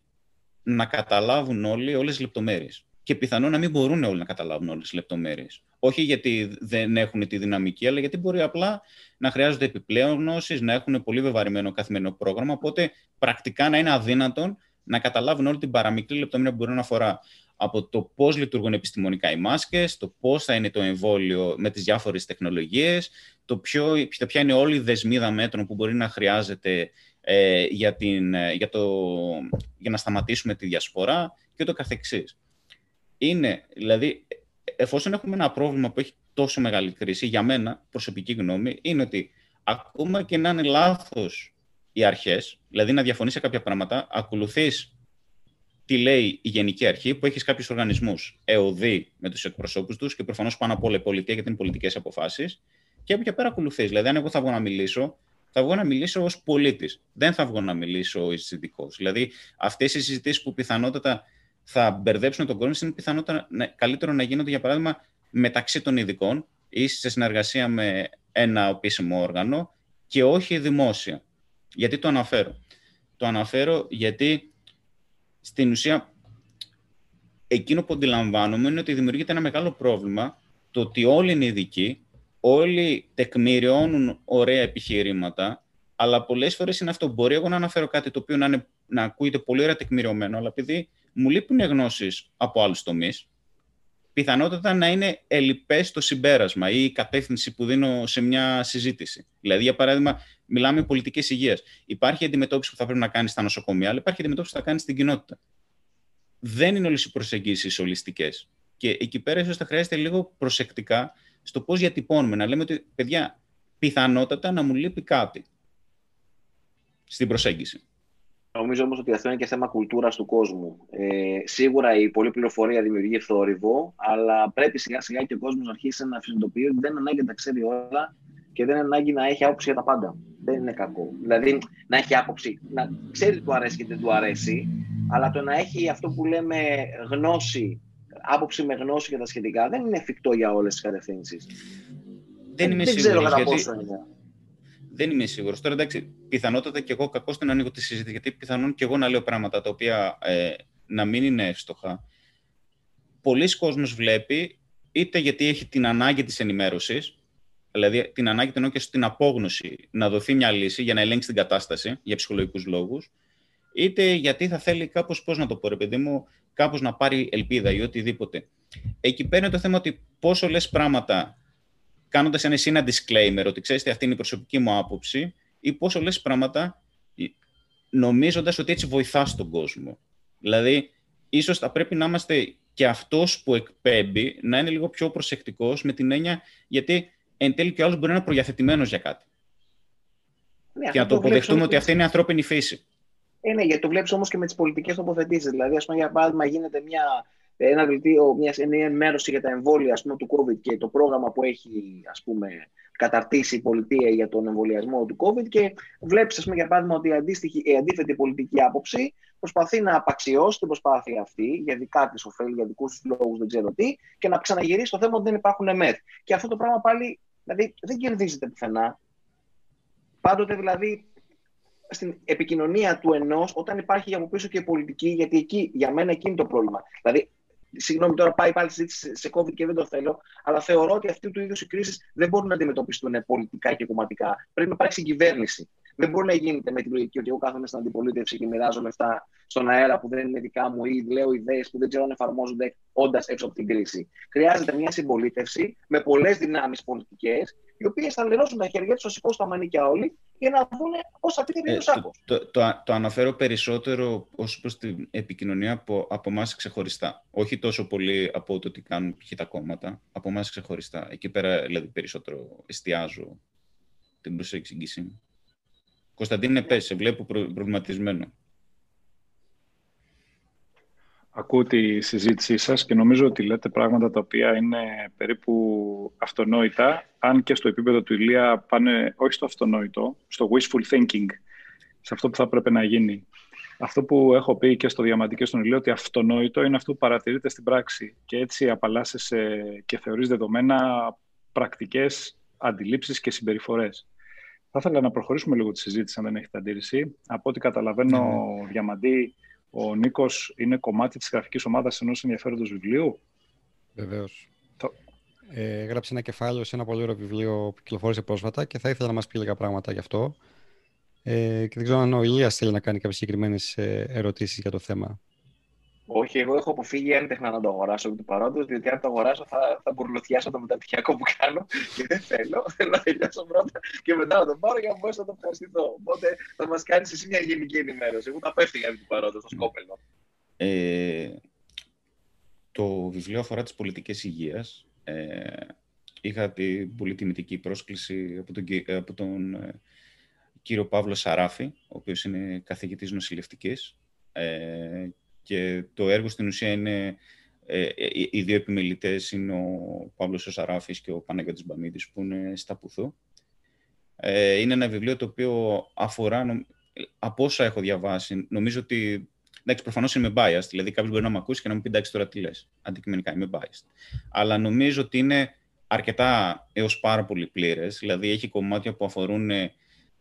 να καταλάβουν όλοι όλες τις λεπτομέρειες. Και πιθανόν να μην μπορούν όλοι να καταλάβουν όλες τις λεπτομέρειες. Όχι γιατί δεν έχουν τη δυναμική, αλλά γιατί μπορεί απλά να χρειάζονται επιπλέον γνώσεις, να έχουν πολύ βεβαρημένο καθημερινό πρόγραμμα, οπότε πρακτικά να είναι αδύνατον να καταλάβουν όλη την παραμικρή λεπτομέρεια που μπορεί να αφορά από το πώς λειτουργούν επιστημονικά οι μάσκες, το πώς θα είναι το εμβόλιο με τις διάφορες τεχνολογίες, το ποιο, ποια είναι όλη η δεσμίδα μέτρων που μπορεί να χρειάζεται ε, για, την, ε, για, το, για να σταματήσουμε τη διασπορά και το καθεξής. Είναι, δηλαδή, εφόσον έχουμε ένα πρόβλημα που έχει τόσο μεγάλη κρίση, για μένα, προσωπική γνώμη, είναι ότι ακόμα και να είναι λάθος οι αρχές, δηλαδή να διαφωνείς σε κάποια πράγματα, ακολουθείς τι λέει η Γενική Αρχή, που έχεις κάποιους οργανισμούς ΕΟΔΗ με τους εκπροσώπους τους και προφανώς πάνω απ' όλα η πολιτεία γιατί είναι πολιτικές αποφάσεις. Και από εκεί πέρα ακολουθείς. Δηλαδή, αν εγώ θα βγω να μιλήσω, θα βγω να μιλήσω ως πολίτης. Δεν θα βγω να μιλήσω ω ειδικό. Δηλαδή, αυτές οι συζητήσεις που πιθανότατα θα μπερδέψουν τον κόσμο, είναι πιθανότατα καλύτερο να γίνονται, για παράδειγμα, μεταξύ των ειδικών ή σε συνεργασία με ένα επίσημο όργανο και όχι δημόσια. Γιατί το αναφέρω. Το αναφέρω γιατί στην ουσία εκείνο που αντιλαμβάνομαι είναι ότι δημιουργείται ένα μεγάλο πρόβλημα το ότι όλοι είναι ειδικοί, όλοι τεκμηριώνουν ωραία επιχειρήματα, αλλά πολλές φορές είναι αυτό. Μπορεί εγώ να αναφέρω κάτι το οποίο να, είναι, να ακούγεται πολύ ωραία τεκμηριωμένο, αλλά επειδή μου λείπουν γνώσεις από άλλους τομείς, πιθανότατα να είναι ελλειπές το συμπέρασμα ή η κατεύθυνση που δίνω σε μια συζήτηση. Δηλαδή, για παράδειγμα, μιλάμε πολιτικής υγείας. Υπάρχει αντιμετώπιση που θα πρέπει να κάνεις στα νοσοκομεία, αλλά υπάρχει αντιμετώπιση που θα κάνεις στην κοινότητα. Δεν είναι όλες οι προσεγγίσεις ολιστικές. Και εκεί πέρα ίσως θα χρειάζεται λίγο προσεκτικά στο πώς διατυπώνουμε. Να λέμε ότι, παιδιά, πιθανότατα να μου λείπει κάτι στην προσέγγιση. Νομίζω όμως ότι αυτό είναι και θέμα κουλτούρας του κόσμου. Ε, σίγουρα η πολλή πληροφορία δημιουργεί θόρυβο, αλλά πρέπει σιγά σιγά και ο κόσμος να αρχίσει να συνειδητοποιεί ότι δεν ανάγκη να τα ξέρει όλα και δεν ανάγκη να έχει άποψη για τα πάντα. Δεν είναι κακό. Δηλαδή να έχει άποψη, να ξέρει τι του αρέσει και δεν του αρέσει, αλλά το να έχει αυτό που λέμε γνώση, άποψη με γνώση για τα σχετικά, δεν είναι εφικτό για όλες τις κατευθύνσεις. Δεν, είμαι δεν ξέρω κατά πόσο είναι. Δεν είμαι σίγουρος. Τώρα εντάξει, πιθανότατα και εγώ κακώς την ανοίγω τη συζήτηση, γιατί πιθανόν και εγώ να λέω πράγματα τα οποία ε, να μην είναι εύστοχα, πολλοί κόσμος βλέπει είτε γιατί έχει την ανάγκη της ενημέρωσης, δηλαδή την ανάγκη την και στην απόγνωση να δοθεί μια λύση για να ελέγξει την κατάσταση για ψυχολογικούς λόγους, είτε γιατί θα θέλει κάπως, πώς να το πω ρε παιδί μου, κάπως να πάρει ελπίδα ή οτιδήποτε. Εκεί παίρνει το θέμα ότι πόσο λες πράγματα κάνοντας ένα εσύ ένα disclaimer ότι ξέρεις αυτή είναι η προσωπική μου άποψη ή πόσο λες πράγματα νομίζοντας ότι έτσι βοηθάς τον κόσμο. Δηλαδή, ίσως θα πρέπει να είμαστε και αυτός που εκπέμπει να είναι λίγο πιο προσεκτικός με την έννοια γιατί εν τέλει και ο άλλος μπορεί να είναι προδιαθετημένος για κάτι. Ναι, και να το αποδεχτούμε ότι αυτή είναι η ανθρώπινη φύση. Ε, ναι, γιατί το βλέπεις όμως και με τις πολιτικές τοποθετήσεις. Δηλαδή, ας πούμε, για παράδειγμα, γίνεται μια, ένα δελτίο, μια, μια ενημέρωση για τα εμβόλια ας πούμε, του COVID και το πρόγραμμα που έχει ας πούμε, καταρτήσει η πολιτεία για τον εμβολιασμό του COVID και βλέπεις, για παράδειγμα, ότι η, αντίστοιχη, η αντίθετη πολιτική άποψη προσπαθεί να απαξιώσει την προσπάθεια αυτή για δικά της ωφέλη, για δικούς του λόγους, δεν ξέρω τι, και να ξαναγυρίσει το θέμα ότι δεν υπάρχουν ΕΜΕΘ. Και αυτό το πράγμα πάλι δηλαδή, δεν κερδίζεται πουθενά. Πάντοτε δηλαδή στην επικοινωνία του ενός, όταν υπάρχει από πίσω και η πολιτική, γιατί εκεί, για μένα εκεί είναι το πρόβλημα. Δηλαδή, συγγνώμη τώρα πάει πάλι συζήτηση σε COVID και δεν το θέλω, αλλά θεωρώ ότι αυτού του είδους οι κρίσεις δεν μπορούν να αντιμετωπιστούν πολιτικά και κομματικά. Πρέπει να υπάρξει κυβέρνηση. Δεν μπορεί να γίνεται με την λογική ότι εγώ κάθομαι στην αντιπολίτευση και μοιράζω λεφτά στον αέρα που δεν είναι δικά μου ή λέω ιδέες που δεν ξέρω αν εφαρμόζονται όντας έξω από την κρίση. Χρειάζεται μια συμπολίτευση με πολλές δυνάμεις πολιτικές, οι οποίες θα λερώσουν τα χέρια τους, θα σηκώσουν τα μανίκια όλοι για να δουν πώς θα πει την το, το, το, το, αναφέρω περισσότερο ως προς την επικοινωνία από, από εμάς ξεχωριστά. Όχι τόσο πολύ από το τι κάνουν π.χ. τα κόμματα, από εμάς ξεχωριστά. Εκεί πέρα δηλαδή περισσότερο εστιάζω την προσέγγιση μου. Κωνσταντίνε, πες, σε βλέπω προβληματισμένο. Ακούω τη συζήτησή σας και νομίζω ότι λέτε πράγματα τα οποία είναι περίπου αυτονόητα, αν και στο επίπεδο του Ηλία πάνε όχι στο αυτονόητο, στο wishful thinking, σε αυτό που θα πρέπει να γίνει. Αυτό που έχω πει και στο Διαμαντή και στον Ηλία, ότι αυτονόητο είναι αυτό που παρατηρείται στην πράξη και έτσι απαλλάσσεσαι και θεωρείς δεδομένα πρακτικές αντιλήψεις και συμπεριφορές. Θα ήθελα να προχωρήσουμε λίγο τη συζήτηση, αν δεν έχετε αντίρρηση. Από ό,τι καταλαβαίνω, ναι. ναι. Διαμαντή, ο Νίκος είναι κομμάτι της γραφικής ομάδας ενός ενδιαφέροντος βιβλίου. Βεβαίως. Το... Ε, έγραψε ένα κεφάλαιο σε ένα πολύ ωραίο βιβλίο που κυκλοφόρησε πρόσφατα και θα ήθελα να μας πει λίγα πράγματα γι' αυτό. Ε, και δεν ξέρω αν ο Ηλίας θέλει να κάνει κάποιες συγκεκριμένες ε, ερωτήσεις για το θέμα. Όχι, εγώ έχω αποφύγει έντεχνα να το αγοράσω του παρόντος, διότι αν το αγοράσω θα, θα μπουρλουθιάσω το μεταπτυχιακό που κάνω και δεν θέλω. Θέλω να τελειώσω πρώτα και μετά να το πάρω για να μπορέσω να το ευχαριστηθώ. Οπότε θα μας κάνεις εσύ μια γενική ενημέρωση. Εγώ τα πέφτει του παρόντος, στο σκόπελο. Ε, το βιβλίο αφορά τις πολιτικές υγείας. Ε, είχα την πολύ τιμητική πρόσκληση από τον, από τον ε, κύριο Παύλο Σαράφη, ο οποίος είναι καθηγητής νοσηλευτικής ε, και το έργο στην ουσία είναι, ε, ε, οι δύο επιμελητές είναι ο Παύλος Σαράφης και ο Παναγιώτης Μπαμίδης που είναι στα Πουθού. Ε, είναι ένα βιβλίο το οποίο αφορά, από όσα έχω διαβάσει, νομίζω ότι Εντάξει, προφανώς είμαι biased, δηλαδή κάποιος μπορεί να με ακούσει και να μου πει εντάξει τώρα τι λες. Αντικειμενικά είμαι biased. Αλλά νομίζω ότι είναι αρκετά έως πάρα πολύ πλήρες. Δηλαδή έχει κομμάτια που αφορούν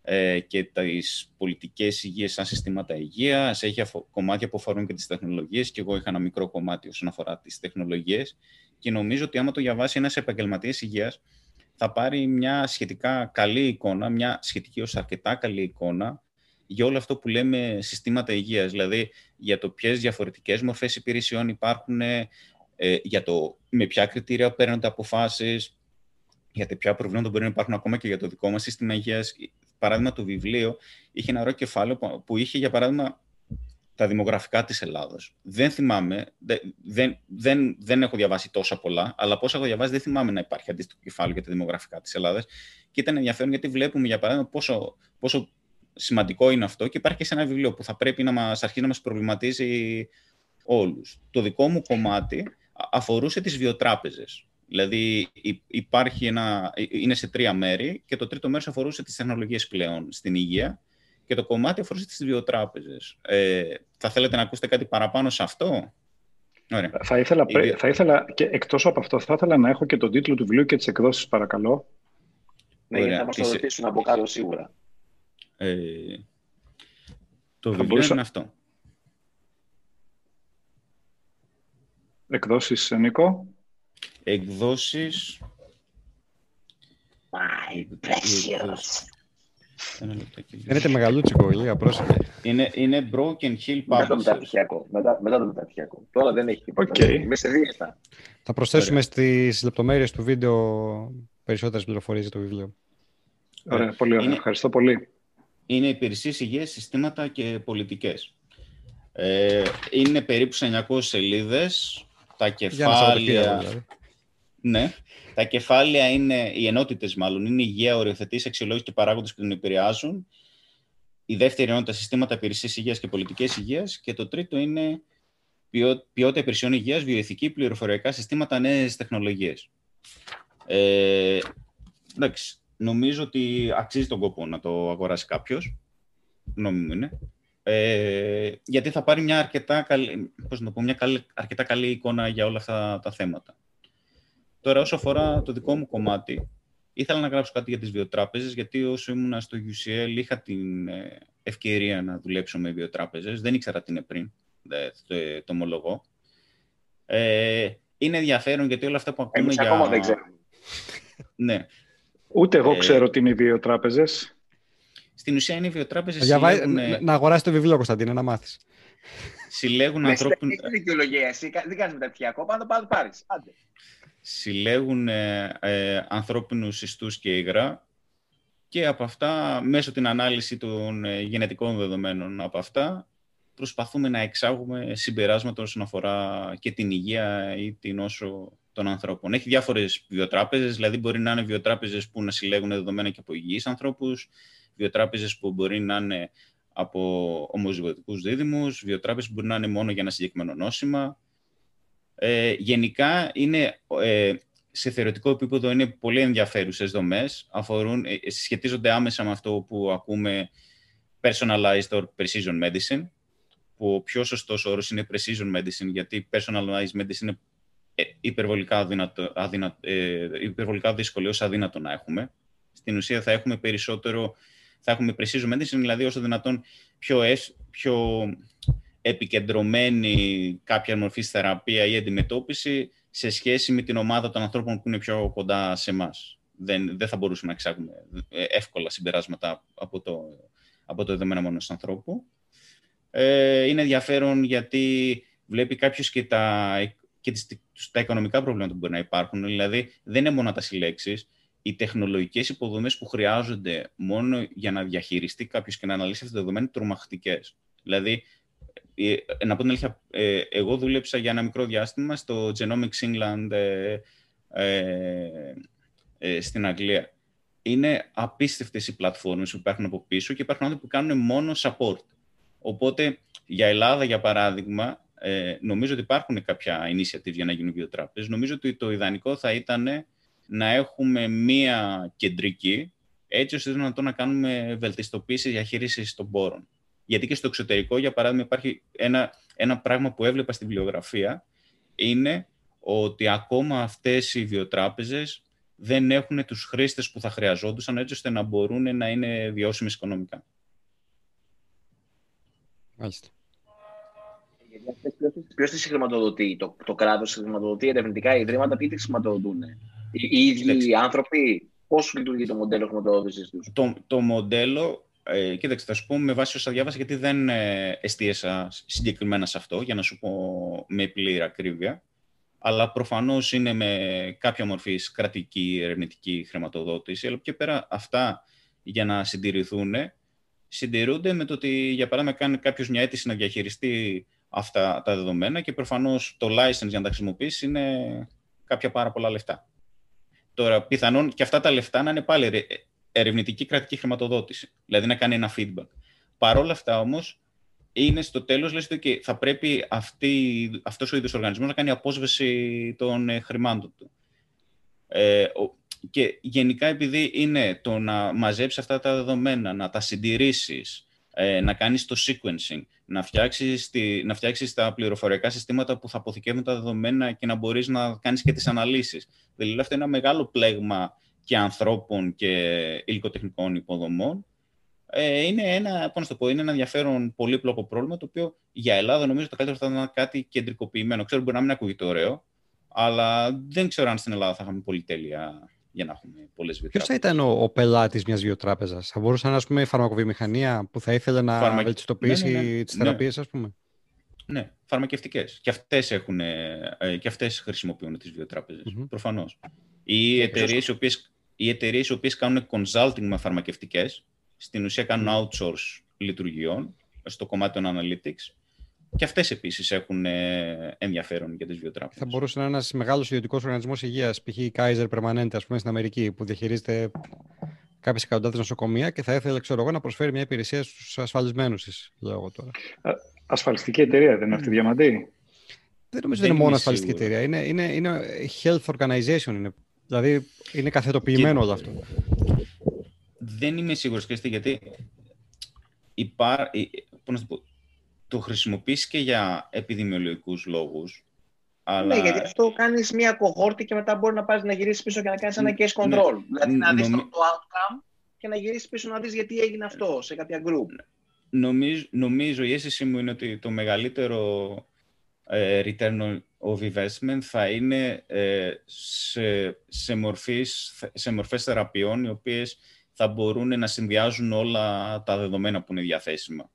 ε, και τις πολιτικές υγείας σαν συστήματα υγείας, έχει κομμάτια που αφορούν και τις τεχνολογίες. Και εγώ είχα ένα μικρό κομμάτι όσον αφορά τις τεχνολογίες. Και νομίζω ότι άμα το διαβάσει ένας επαγγελματίας υγείας θα πάρει μια σχετικά καλή εικόνα, μια σχετική ως αρκετά καλή εικόνα για όλο αυτό που λέμε συστήματα υγείας, δηλαδή για το ποιες διαφορετικές μορφές υπηρεσιών υπάρχουν, ε, για το με ποια κριτήρια παίρνονται αποφάσεις, γιατί ποια προβλήματα μπορεί να υπάρχουν ακόμα και για το δικό μας σύστημα υγείας παράδειγμα, το βιβλίο είχε ένα ωραίο κεφάλαιο που είχε, για παράδειγμα, τα δημογραφικά της Ελλάδος. Δεν θυμάμαι, δεν, δεν, δεν έχω διαβάσει τόσα πολλά, αλλά από όσα έχω διαβάσει δεν θυμάμαι να υπάρχει αντίστοιχο κεφάλαιο για τα δημογραφικά της Ελλάδας. Και ήταν ενδιαφέρον γιατί βλέπουμε, για παράδειγμα, πόσο, πόσο σημαντικό είναι αυτό και υπάρχει και σε ένα βιβλίο που θα πρέπει να μας αρχίσει να μας προβληματίζει όλους. Το δικό μου κομμάτι αφορούσε τις βιοτράπεζες. Δηλαδή υπάρχει ένα, είναι σε τρία μέρη και το τρίτο μέρος αφορούσε τις τεχνολογίες πλέον στην υγεία και το κομμάτι αφορούσε τις βιοτράπεζες. Ε, θα θέλετε να ακούσετε κάτι παραπάνω σε αυτό; Ωραία. Θα ήθελα, θα ήθελα και εκτός από αυτό, θα ήθελα να έχω και τον τίτλο του βιβλίου και τις εκδόσεις, παρακαλώ. Ναι, Ωραία. θα μας το ρωτήσουν από κάτω σίγουρα. Ε, το βιβλίο είναι αυτό. Εκδόσεις, Νίκο. Εκδόσεις... My precious. Φαίνεται μεγαλούτσικο, λίγα πρόσεχε. Είναι, είναι Broken Hill Μετά το Publishers. μεταπτυχιακό. Μετά, μετά το μεταπτυχιακό. Τώρα δεν έχει τίποτα. Οκ. Είμαι σε δίαιτα. Θα προσθέσουμε στις λεπτομέρειες του βίντεο περισσότερες πληροφορίες για το βιβλίο. Ωραία, πολύ ωραία. Είναι- Ευχαριστώ πολύ. είναι υπηρεσίες υγείας, συστήματα και πολιτικές. Ε, είναι περίπου σε 900 σελίδες. Τα Για να Σαββατοκύριακο κεφάλαια. δηλαδή. Ναι. Τα κεφάλαια είναι, οι ενότητες μάλλον, είναι υγεία, οριοθετήσει, αξιολόγηση και παράγοντες που την επηρεάζουν. Η δεύτερη ενότητα, συστήματα υπηρεσίε υγείας και πολιτικέ υγείας. Και το τρίτο είναι ποιο- ποιότητα υπηρεσιών υγείας, βιοειθική, πληροφοριακά συστήματα, νέες τεχνολογίες. Ε, εντάξει, νομίζω ότι αξίζει τον κόπο να το αγοράσει κάποιος. Νόμιμο μου είναι. Ε, γιατί θα πάρει μια αρκετά καλή, πώς να το πω, μια καλή, αρκετά καλή εικόνα για όλα αυτά τα θέματα. Τώρα, όσο αφορά το δικό μου κομμάτι, ήθελα να γράψω κάτι για τις βιοτράπεζες, γιατί όσο ήμουν στο UCL είχα την ε, ευκαιρία να δουλέψω με βιοτράπεζες. Δεν ήξερα τι είναι πριν, δε- το, το ομολογώ. Ε, είναι ενδιαφέρον γιατί όλα αυτά που ακούμε Εμείς για... ακόμα δεν ξέρουμε. Ναι. Ούτε εγώ Ε, ξέρω τι είναι οι δύο τράπεζες. Στην ουσία είναι οι βιοτράπεζες Διαβά- συλλέγουν, να- Να αγοράσεις το βιβλίο, Κωνσταντίνε, να μάθεις. συλλέγουν Ναι, ανθρώπιν... Έχει δικαιολογία εσύ. κα- Δεν κάνεις μεταπτυχιακό. Πάντα πάντα το πάρεις. Άντε. συλλέγουν ε, ε, ανθρώπινους ιστούς και υγρά και από αυτά, μέσω την ανάλυση των ε, γενετικών δεδομένων από αυτά, προσπαθούμε να εξάγουμε συμπεράσματα όσον αφορά και την υγεία ή την όσο των ανθρώπων. Έχει διάφορες βιοτράπεζες, δηλαδή μπορεί να είναι βιοτράπεζες που να συλλέγουν δεδομένα και από υγιείς ανθρώπους, βιοτράπεζες που μπορεί να είναι από ομοζυγωτικούς δίδυμους, βιοτράπεζες που μπορεί να είναι μόνο για ένα συγκεκριμένο νόσημα. Ε, γενικά είναι ε, σε θεωρητικό επίπεδο είναι πολύ ενδιαφέρουσες δομές, αφορούν, ε, σχετίζονται άμεσα με αυτό που ακούμε personalized or precision medicine, που ο πιο σωστός όρος είναι precision medicine, γιατί personalized medicine είναι ε, υπερβολικά, αδύνατο, αδύνατο, ε, υπερβολικά δύσκολο ως αδύνατο να έχουμε. Στην ουσία θα έχουμε περισσότερο, θα έχουμε precision medicine, δηλαδή όσο δυνατόν πιο, ες, πιο επικεντρωμένη κάποια μορφή θεραπεία ή αντιμετώπιση σε σχέση με την ομάδα των ανθρώπων που είναι πιο κοντά σε εμάς. Δεν, δεν θα μπορούσαμε να εξάγουμε ε, εύκολα συμπεράσματα από το, από το δεδομένα μόνο του ανθρώπου. Ε, είναι ενδιαφέρον γιατί βλέπει κάποιος και, τα, και τις, τα οικονομικά προβλήματα που μπορεί να υπάρχουν. Δηλαδή, δεν είναι μόνο τα συλλέξεις. Οι τεχνολογικές υποδομές που χρειάζονται μόνο για να διαχειριστεί κάποιος και να αναλύσει αυτά τα δεδομένα είναι τρομακτικές. Δηλαδή, ε, να πω την αλήθεια, ε, εγώ δούλεψα για ένα μικρό διάστημα στο Genomics England ε, ε, ε, στην Αγγλία. Είναι απίστευτες οι πλατφόρμες που υπάρχουν από πίσω και υπάρχουν άνθρωποι που κάνουν μόνο support. Οπότε, για Ελλάδα, για παράδειγμα, ε, νομίζω ότι υπάρχουν κάποια initiative για να γίνουν βιοτράπεζες. Νομίζω ότι το ιδανικό θα ήταν να έχουμε μία κεντρική, έτσι ώστε δυνατόν να κάνουμε βελτιστοποίηση διαχείρισης των πόρων. Γιατί και στο εξωτερικό, για παράδειγμα, υπάρχει ένα, ένα πράγμα που έβλεπα στη βιβλιογραφία, είναι ότι ακόμα αυτές οι βιοτράπεζες δεν έχουν τους χρήστες που θα χρειαζόντουσαν έτσι ώστε να μπορούν να είναι βιώσιμες οικονομικά. Μάλιστα. Ποιος τις χρηματοδοτεί, το, το κράτος χρηματοδοτεί ερευνητικά ιδρύματα, ποιοι τις χρηματοδοτούν; Οι, οι ίδιοι οι άνθρωποι, πώς λειτουργεί το μοντέλο χρηματοδότησης τους; Το, το μοντέλο, ε, κοίταξε, θα σου πω με βάση όσα διάβασα, γιατί δεν ε, εστίασα συγκεκριμένα σε αυτό, για να σου πω με πλήρη ακρίβεια. Αλλά προφανώς είναι με κάποια μορφή κρατική ερευνητική χρηματοδότηση. Αλλά και πέρα αυτά για να συντηρηθούν, συντηρούνται με το ότι, για παράδειγμα, κάνει κάποιος μια αίτηση να διαχειριστεί αυτά τα δεδομένα και προφανώς το license για να τα χρησιμοποιήσει είναι κάποια πάρα πολλά λεφτά. Τώρα, πιθανόν και αυτά τα λεφτά να είναι πάλι ερευνητική κρατική χρηματοδότηση, δηλαδή να κάνει ένα feedback. Παρ' όλα αυτά όμως, είναι στο τέλος, λες ότι θα πρέπει αυτή, αυτός ο ίδιος οργανισμός να κάνει απόσβεση των ε, χρημάτων του. Ε, και γενικά επειδή είναι το να μαζέψει αυτά τα δεδομένα, να τα συντηρήσεις, ε, να κάνεις το sequencing, να φτιάξεις, τη, να φτιάξεις τα πληροφοριακά συστήματα που θα αποθηκεύουν τα δεδομένα και να μπορείς να κάνεις και τις αναλύσεις. Δηλαδή αυτό είναι ένα μεγάλο πλέγμα και ανθρώπων και υλικοτεχνικών υποδομών ε, είναι, ένα, πώς να το πω, είναι ένα ενδιαφέρον πολύπλοκο πρόβλημα το οποίο για Ελλάδα νομίζω το καλύτερο θα ήταν κάτι κεντρικοποιημένο. Ξέρω μπορεί να μην ακούγεται ωραίο, αλλά δεν ξέρω αν στην Ελλάδα θα είχαμε πολυτέλεια για να έχουμε πολλές βιοτράπεζε. Ποιος θα ήταν ο, ο πελάτης μιας βιοτράπεζας, Θα μπορούσε να είναι πούμε, η φαρμακοβιομηχανία που θα ήθελε να Φαρμακ... βελτιστοποιήσει ναι, ναι, ναι. τις θεραπείες, ας πούμε; Ναι, φαρμακευτικές. Και αυτές ε, και αυτές χρησιμοποιούν τις βιοτράπεζες. Mm-hmm. Προφανώς. Οι εταιρείες οι οποίες οι εταιρείες οι οποίες κάνουν consulting με φαρμακευτικές, στην ουσία κάνουν outsource λειτουργιών στο κομμάτι των analytics και αυτές επίσης έχουν ε, ενδιαφέρον για τις βιοτράπεζε. Θα μπορούσε να είναι ένας μεγάλος ιδιωτικός οργανισμός υγείας, π.χ. η Kaiser Permanente, ας πούμε, στην Αμερική, που διαχειρίζεται κάποιες εκατοντάδες νοσοκομεία και θα ήθελε, ξέρω εγώ, να προσφέρει μια υπηρεσία στους ασφαλισμένους της, λέω τώρα. ασφαλιστική εταιρεία, δεν είναι αυτή, Διαμαντή; Δεν νομίζω ότι είναι μόνο ασφαλιστική εταιρεία. Είναι, είναι, είναι health organization. Είναι. Δηλαδή, είναι καθετοποιημένο όλο αυτό. Δεν είμαι σίγουρος, Κρίστη, γιατί υπά... Πώς να το πω, το χρησιμοποιείς και για επιδημιολογικούς λόγους. Αλλά... Ναι, γιατί αυτό κάνεις μια κοχόρτη και μετά μπορεί να πας να γυρίσεις πίσω και να κάνεις ένα case control. Ναι, δηλαδή να δεις το outcome και να γυρίσεις πίσω να δεις γιατί έγινε αυτό σε κάποια group. Νομίζω, νομίζω η αίσθησή μου είναι ότι το μεγαλύτερο ε, return of investment θα είναι ε, σε, σε, μορφής, σε μορφές θεραπείων οι οποίες θα μπορούν να συνδυάζουν όλα τα δεδομένα που είναι διαθέσιμα.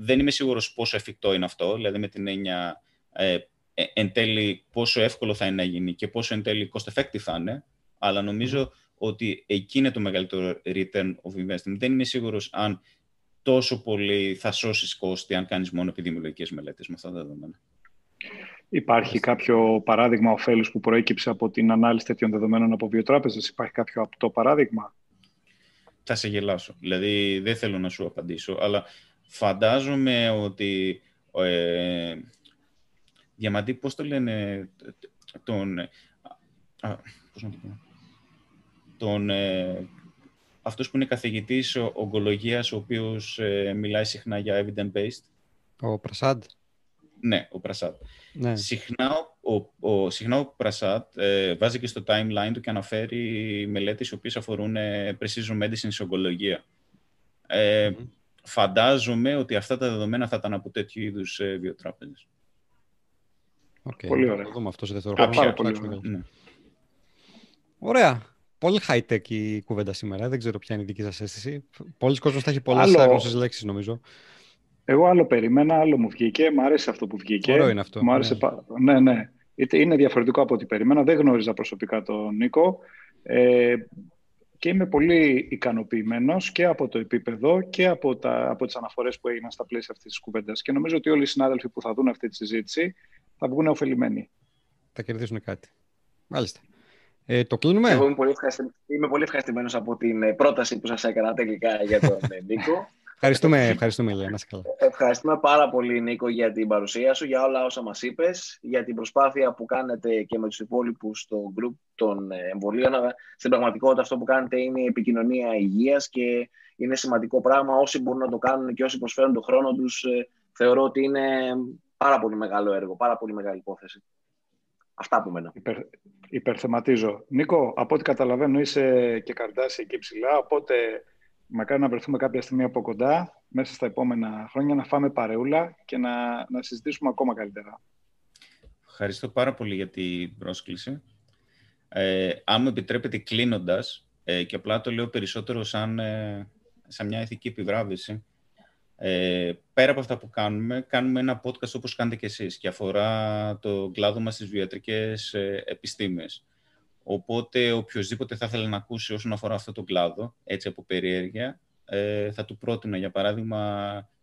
Δεν είμαι σίγουρος πόσο εφικτό είναι αυτό, δηλαδή με την έννοια ε, ε, εν τέλει πόσο εύκολο θα είναι να γίνει και πόσο εν τέλει cost effective θα είναι, αλλά νομίζω ότι εκεί είναι το μεγαλύτερο return of investment. Δεν είμαι σίγουρος αν τόσο πολύ θα σώσεις κόστη αν κάνεις μόνο επιδημιολογικές μελέτες με αυτά τα δεδομένα. Υπάρχει κάποιο παράδειγμα ωφέλους που προέκυψε από την ανάλυση τέτοιων δεδομένων από βιοτράπεζες; Υπάρχει κάποιο απτό παράδειγμα; Θα σε γελάσω. Δηλαδή δεν θέλω να σου απαντήσω, αλλά φαντάζομαι ότι... Ε, Διαμαντή, πώς το λένε τον... Α, πώς να το πω. Τον, ε, αυτός που είναι καθηγητής ογκολογίας, ο οποίος ε, μιλάει συχνά για evidence-based. Ο Πρασάντ. Ναι, ο Πρασάτ. Ναι. Συχνά, ο, ο, συχνά ο Πρασάτ ε, βάζει και στο timeline του και αναφέρει μελέτες οι οποίες αφορούν ε, precision medicine σε ογκολογία. Ε, Φαντάζομαι ότι αυτά τα δεδομένα θα ήταν από τέτοιου είδους ε, βιοτράπεζες. Okay. Πολύ ωραία. Θα δούμε αυτό σε δεύτερο Πάρα πολύ Ναι. Ωραία. Πολύ high-tech η κουβέντα σήμερα. Δεν ξέρω ποια είναι η δική σας αίσθηση. Πολλοί κόσμος θα έχει πολλές Άλλο... λέξεις νομίζω. Εγώ άλλο περίμενα, άλλο μου βγήκε. Μ' άρεσε αυτό που βγήκε. Ωραίο είναι αυτό. Μου άρεσε ναι. Πα... ναι, ναι. Είναι διαφορετικό από ό,τι περίμενα. Δεν γνώριζα προσωπικά τον Νίκο. Ε, και είμαι πολύ ικανοποιημένος και από το επίπεδο και από, τα, από τις αναφορές που έγιναν στα πλαίσια αυτής της κουβέντας. Και νομίζω ότι όλοι οι συνάδελφοι που θα δουν αυτή τη συζήτηση θα βγουν ωφελημένοι. Θα κερδίσουν κάτι. Μάλιστα. Ε, το κλείνουμε; Εγώ είμαι πολύ, είμαι πολύ ευχαριστημένος από την πρόταση που σας έκανα τελικά για τον Νίκο. Ευχαριστούμε, ευχαριστούμε Ηλία. καλά. Ευχαριστούμε πάρα πολύ, Νίκο, για την παρουσία σου, για όλα όσα μας είπες, για την προσπάθεια που κάνετε και με τους υπόλοιπους στο group των εμβολίων. Στην πραγματικότητα αυτό που κάνετε είναι η επικοινωνία υγείας και είναι σημαντικό πράγμα. Όσοι μπορούν να το κάνουν και όσοι προσφέρουν τον χρόνο τους, ε, θεωρώ ότι είναι πάρα πολύ μεγάλο έργο, πάρα πολύ μεγάλη υπόθεση. Αυτά από μένα. Υπερ, υπερθεματίζω. Νίκο, από ό,τι καταλαβαίνω είσαι και καρτάσι εκεί ψηλά, οπότε μακάρι να βρεθούμε κάποια στιγμή από κοντά, μέσα στα επόμενα χρόνια, να φάμε παρεούλα και να, να συζητήσουμε ακόμα καλύτερα. Ευχαριστώ πάρα πολύ για την πρόσκληση. Ε, αν μου επιτρέπετε κλείνοντας, ε, και απλά το λέω περισσότερο σαν, ε, σαν μια ηθική επιβράβευση, ε, πέρα από αυτά που κάνουμε, κάνουμε ένα podcast όπως κάνετε και εσείς και αφορά το κλάδο μας στις βιατρικές ε, επιστήμες. Οπότε οποιοδήποτε θα ήθελε να ακούσει όσον αφορά αυτό το κλάδο, έτσι από περιέργεια, ε, θα του πρότεινα για παράδειγμα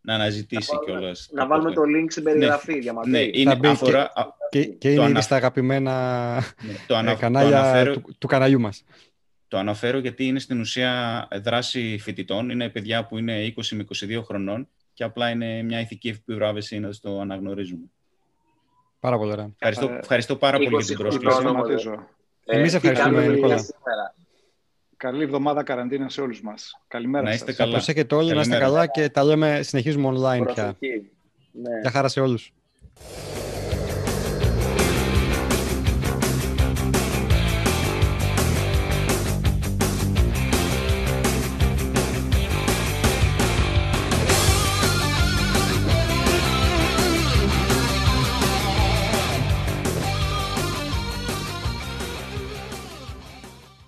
να αναζητήσει κιόλας. Να βάλουμε το link στην περιγραφή για Ναι, είναι αφορά, και, και, είναι ανα... στα αγαπημένα ναι, το ανα... κανάλια το αναφέρω... του, του καναλιού μας. Το αναφέρω γιατί είναι στην ουσία δράση φοιτητών. Είναι παιδιά που είναι 20 με 22 χρονών και απλά είναι μια ηθική επιβράβευση να το αναγνωρίζουμε. Πάρα πολύ ωραία. Ευχαριστώ, ευχαριστώ πάρα πολύ για την πρόσκληση. Εμείς ε, ευχαριστούμε, Νικόλα. Καλή εβδομάδα καραντίνα σε όλους μας. Καλημέρα να είστε σας. καλά. Προσέχετε όλοι, να είστε καλά και τα λέμε, συνεχίζουμε online πια. Ναι. Γεια χαρά σε όλους.